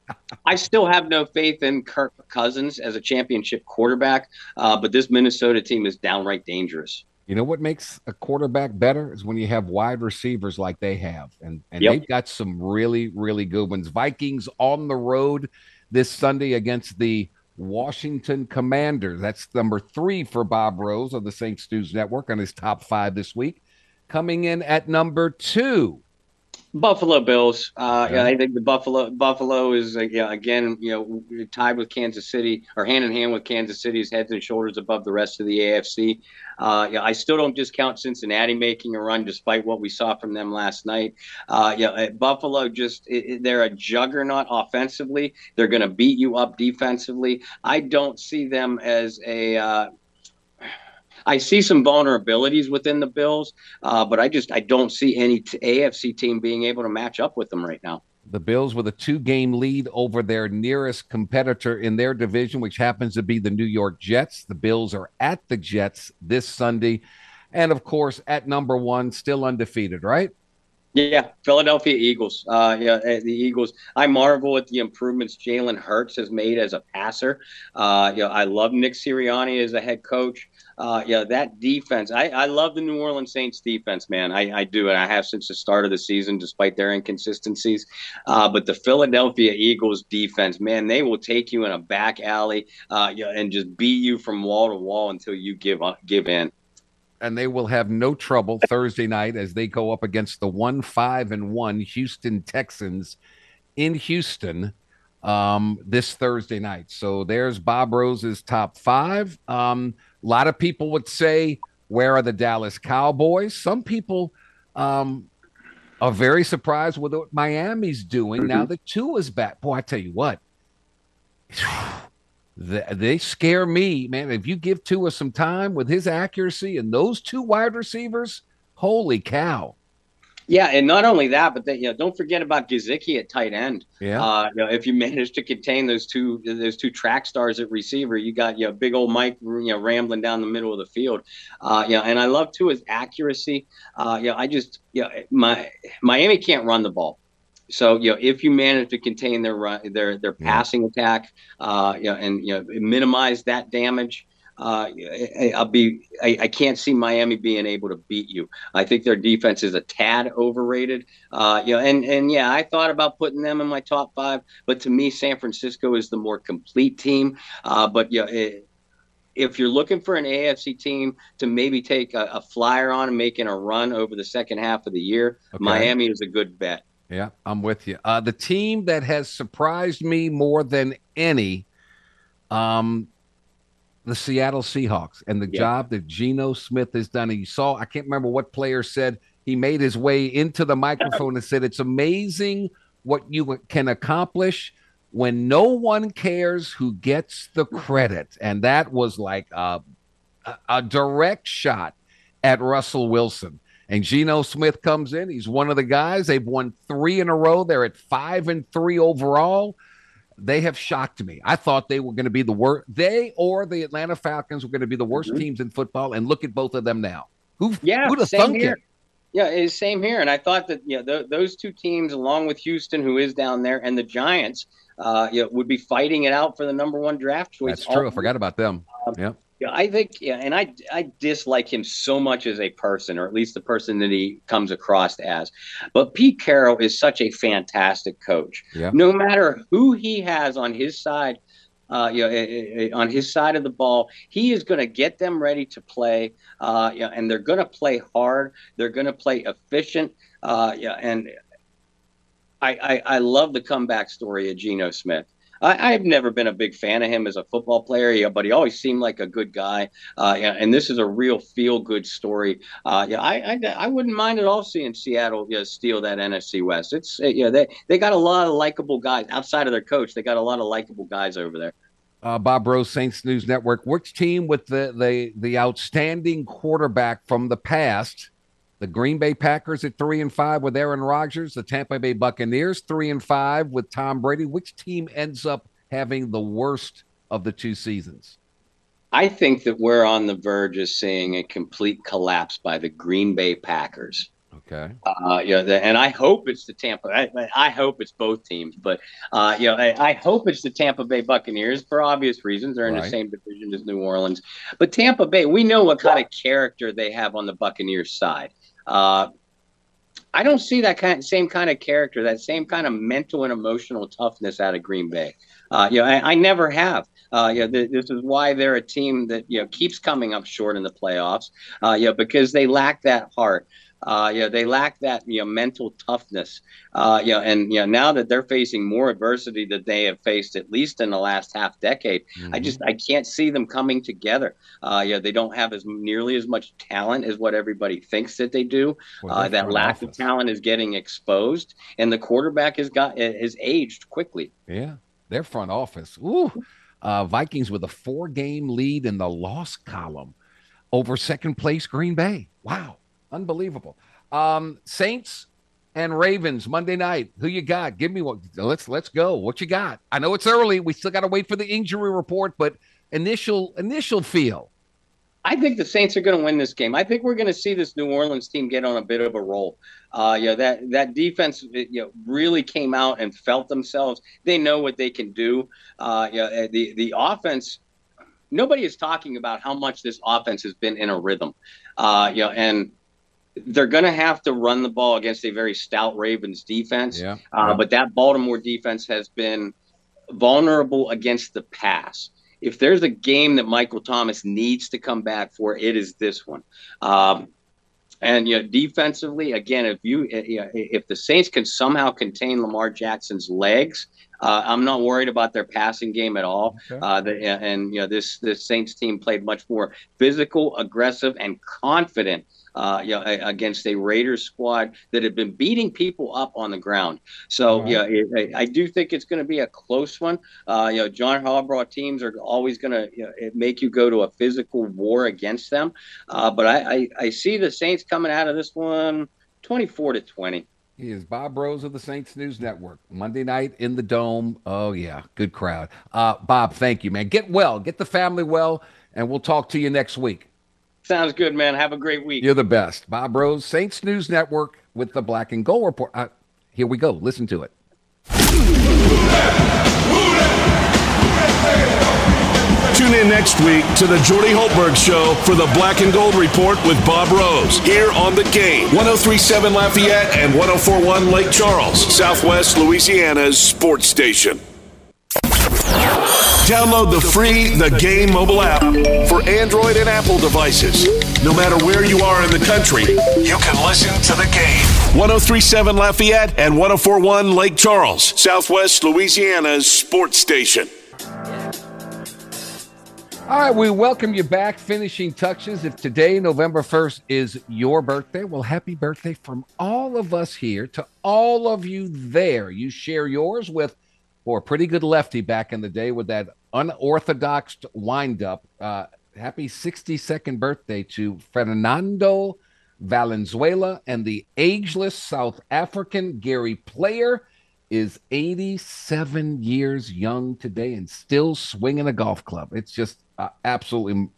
I still have no faith in Kirk Cousins as a championship quarterback, uh, but this Minnesota team is downright dangerous. You know what makes a quarterback better is when you have wide receivers like they have, and and yep. they've got some really really good ones. Vikings on the road this Sunday against the Washington Commanders. That's number three for Bob Rose of the Saints News Network on his top five this week. Coming in at number two. Buffalo Bills. Uh, yeah. I think the Buffalo Buffalo is uh, yeah, again you know tied with Kansas City or hand in hand with Kansas City's heads and shoulders above the rest of the AFC. Uh, yeah, I still don't discount Cincinnati making a run despite what we saw from them last night. Uh, yeah, Buffalo just it, they're a juggernaut offensively. They're going to beat you up defensively. I don't see them as a uh, I see some vulnerabilities within the Bills, uh, but I just I don't see any t- AFC team being able to match up with them right now. The Bills with a two-game lead over their nearest competitor in their division, which happens to be the New York Jets. The Bills are at the Jets this Sunday, and of course at number one, still undefeated, right? Yeah, Philadelphia Eagles. Uh, yeah, eh, the Eagles. I marvel at the improvements Jalen Hurts has made as a passer. Uh, you know, I love Nick Sirianni as a head coach. Uh, yeah, that defense. I, I love the New Orleans Saints defense, man. I, I do, and I have since the start of the season, despite their inconsistencies. Uh, but the Philadelphia Eagles defense, man, they will take you in a back alley, uh, and just beat you from wall to wall until you give up, give in and they will have no trouble Thursday night as they go up against the one five and one Houston Texans in Houston um, this Thursday night. So there's Bob Rose's top five. Um, a lot of people would say, "Where are the Dallas Cowboys?" Some people um, are very surprised with what Miami's doing mm-hmm. now that Tua is back. Boy, I tell you what they scare me, man. If you give Tua some time with his accuracy and those two wide receivers, holy cow. Yeah, and not only that, but that you know, don't forget about Gesicki at tight end. Yeah, uh, you know, if you manage to contain those two those two track stars at receiver, you got you know, big old Mike you know rambling down the middle of the field. Uh, yeah, and I love too his accuracy. Uh, you know, I just yeah, you know, my Miami can't run the ball. So you know, if you manage to contain their run, their their passing attack, uh, you know, and you know, minimize that damage, uh, I'll be. I, I, can't see Miami being able to beat you. I think their defense is a tad overrated. Uh, you know, and and yeah, I thought about putting them in my top five, but to me, San Francisco is the more complete team. Uh, but yeah. It, if you're looking for an AFC team to maybe take a, a, flyer on and making a run over the second half of the year, okay. Miami is a good bet. Yeah, I'm with you. Uh, the team that has surprised me more than any, um, the Seattle Seahawks and the yeah. job that Geno Smith has done. And you saw, I can't remember what player said he made his way into the microphone and said, It's amazing what you can accomplish when no one cares who gets the credit. And that was like a, a direct shot at Russell Wilson. And Geno Smith comes in. He's one of the guys. They've won three in a row. They're at five and three overall. They have shocked me. I thought they were going to be the worst. They or the Atlanta Falcons were going to be the worst mm-hmm. teams in football. And look at both of them now. Who? Yeah, who'd have thunk here. it? Yeah, it's same here. And I thought that you know th- those two teams, along with Houston, who is down there, and the Giants, uh, you know, would be fighting it out for the number one draft choice. That's true. I forgot about them. Um, yeah. Yeah, I think, yeah, and I I dislike him so much as a person, or at least the person that he comes across as. But Pete Carroll is such a fantastic coach. Yeah. No matter who he has on his side, uh, you know, eh, eh, eh, on his side of the ball, he is going to get them ready to play. Uh, you know, and they're going to play hard. They're going to play efficient. Uh, yeah, and I, I I love the comeback story of Geno Smith. I, have never been a big fan of him as a football player, yeah, but he always seemed like a good guy. Uh, yeah, and this is a real feel good story. Uh, yeah, I, I, I wouldn't mind at all seeing Seattle you know, steal that NFC West. It's yeah, they they got a lot of likable guys outside of their coach. They got a lot of likable guys over there. Uh, Bob Rose, Saints News Network. Which team with the the the outstanding quarterback from the past? The Green Bay Packers at three and five with Aaron Rodgers. The Tampa Bay Buccaneers three and five with Tom Brady. Which team ends up having the worst of the two seasons? I think that we're on the verge of seeing a complete collapse by the Green Bay Packers. Okay. Uh, yeah, and I hope it's the Tampa. I, I hope it's both teams, but uh, you know, I, I, hope it's the Tampa Bay Buccaneers for obvious reasons. They're in right. the same division as New Orleans, but Tampa Bay, we know what kind of character they have on the Buccaneers side. Uh, I don't see that kind, same kind of character, that same kind of mental and emotional toughness out of Green Bay. Uh, you know, I, I never have. Uh, you know, th- this is why they're a team that you know keeps coming up short in the playoffs. Uh, you know, because they lack that heart. Uh, you know, they lack that you know mental toughness. Uh, you know, and you know now that they're facing more adversity that they have faced at least in the last half decade, mm-hmm. I just I can't see them coming together. Uh, you know, they don't have as nearly as much talent as what everybody thinks that they do. Well, uh, that lack office. of talent is getting exposed, and the quarterback has got has aged quickly. Yeah, their front office. Ooh, uh, Vikings with a four game lead in the loss column over second place Green Bay. Wow. Unbelievable. Um, Saints and Ravens Monday night. Who you got? Give me what. Let's let's go. What you got? I know it's early. We still got to wait for the injury report, but initial initial feel. I think the Saints are going to win this game. I think we're going to see this New Orleans team get on a bit of a roll. Uh, you know, that that defense you know, really came out and felt themselves. They know what they can do. Uh, you know, the the offense. Nobody is talking about how much this offense has been in a rhythm. Uh, you know, and they're going to have to run the ball against a very stout Ravens defense. Yeah. Uh, yeah. But that Baltimore defense has been vulnerable against the pass. If there's a game that Michael Thomas needs to come back for, it is this one. Um, and you know, defensively, again, if you if the Saints can somehow contain Lamar Jackson's legs, uh, I'm not worried about their passing game at all. Okay. Uh, the, and you know, this this Saints team played much more physical, aggressive, and confident uh, you know, against a Raiders squad that had been beating people up on the ground. So, right. yeah, it, I do think it's going to be a close one. Uh, you know, John Harbaugh teams are always going to you know, make you go to a physical war against them. Uh, but I, I, I see the Saints coming out of this one 24 to 20. He is Bob Rose of the Saints News Network. Monday night in the Dome. Oh, yeah, good crowd. Uh, Bob, thank you, man. Get well, get the family well, and we'll talk to you next week. Sounds good, man. Have a great week. You're the best. Bob Rose, Saints News Network with the Black and Gold Report. Uh, here we go. Listen to it. Tune in next week to the Jordy Hultberg Show for the Black and Gold Report with Bob Rose here on the game. 1037 Lafayette and 1041 Lake Charles, Southwest Louisiana's sports station. Download the free The Game mobile app for Android and Apple devices. No matter where you are in the country, you can listen to the game. 1037 Lafayette and 1041 Lake Charles, Southwest Louisiana's sports station. All right, we welcome you back. Finishing touches. If today, November 1st, is your birthday, well, happy birthday from all of us here to all of you there. You share yours with or a pretty good lefty back in the day with that unorthodox windup. Uh, happy 62nd birthday to Fernando Valenzuela and the ageless South African Gary Player is 87 years young today and still swinging a golf club. It's just uh, absolutely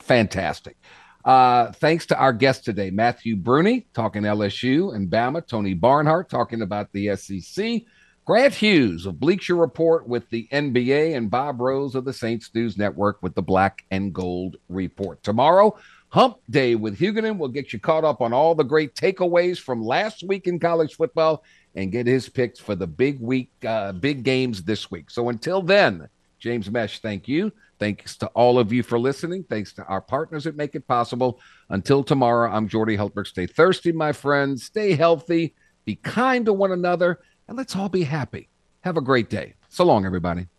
fantastic. Uh, thanks to our guest today, Matthew Bruni, talking LSU and Bama, Tony Barnhart, talking about the SEC, Grant Hughes of Bleacher Report with the NBA and Bob Rose of the Saints News Network with the Black and Gold Report. Tomorrow, Hump Day with Huguenin will get you caught up on all the great takeaways from last week in college football and get his picks for the big week, uh, big games this week. So until then, James Mesh, thank you. Thanks to all of you for listening. Thanks to our partners that make it possible. Until tomorrow, I'm Jordy Hultberg. Stay thirsty, my friends. Stay healthy. Be kind to one another and let's all be happy. Have a great day. So long, everybody.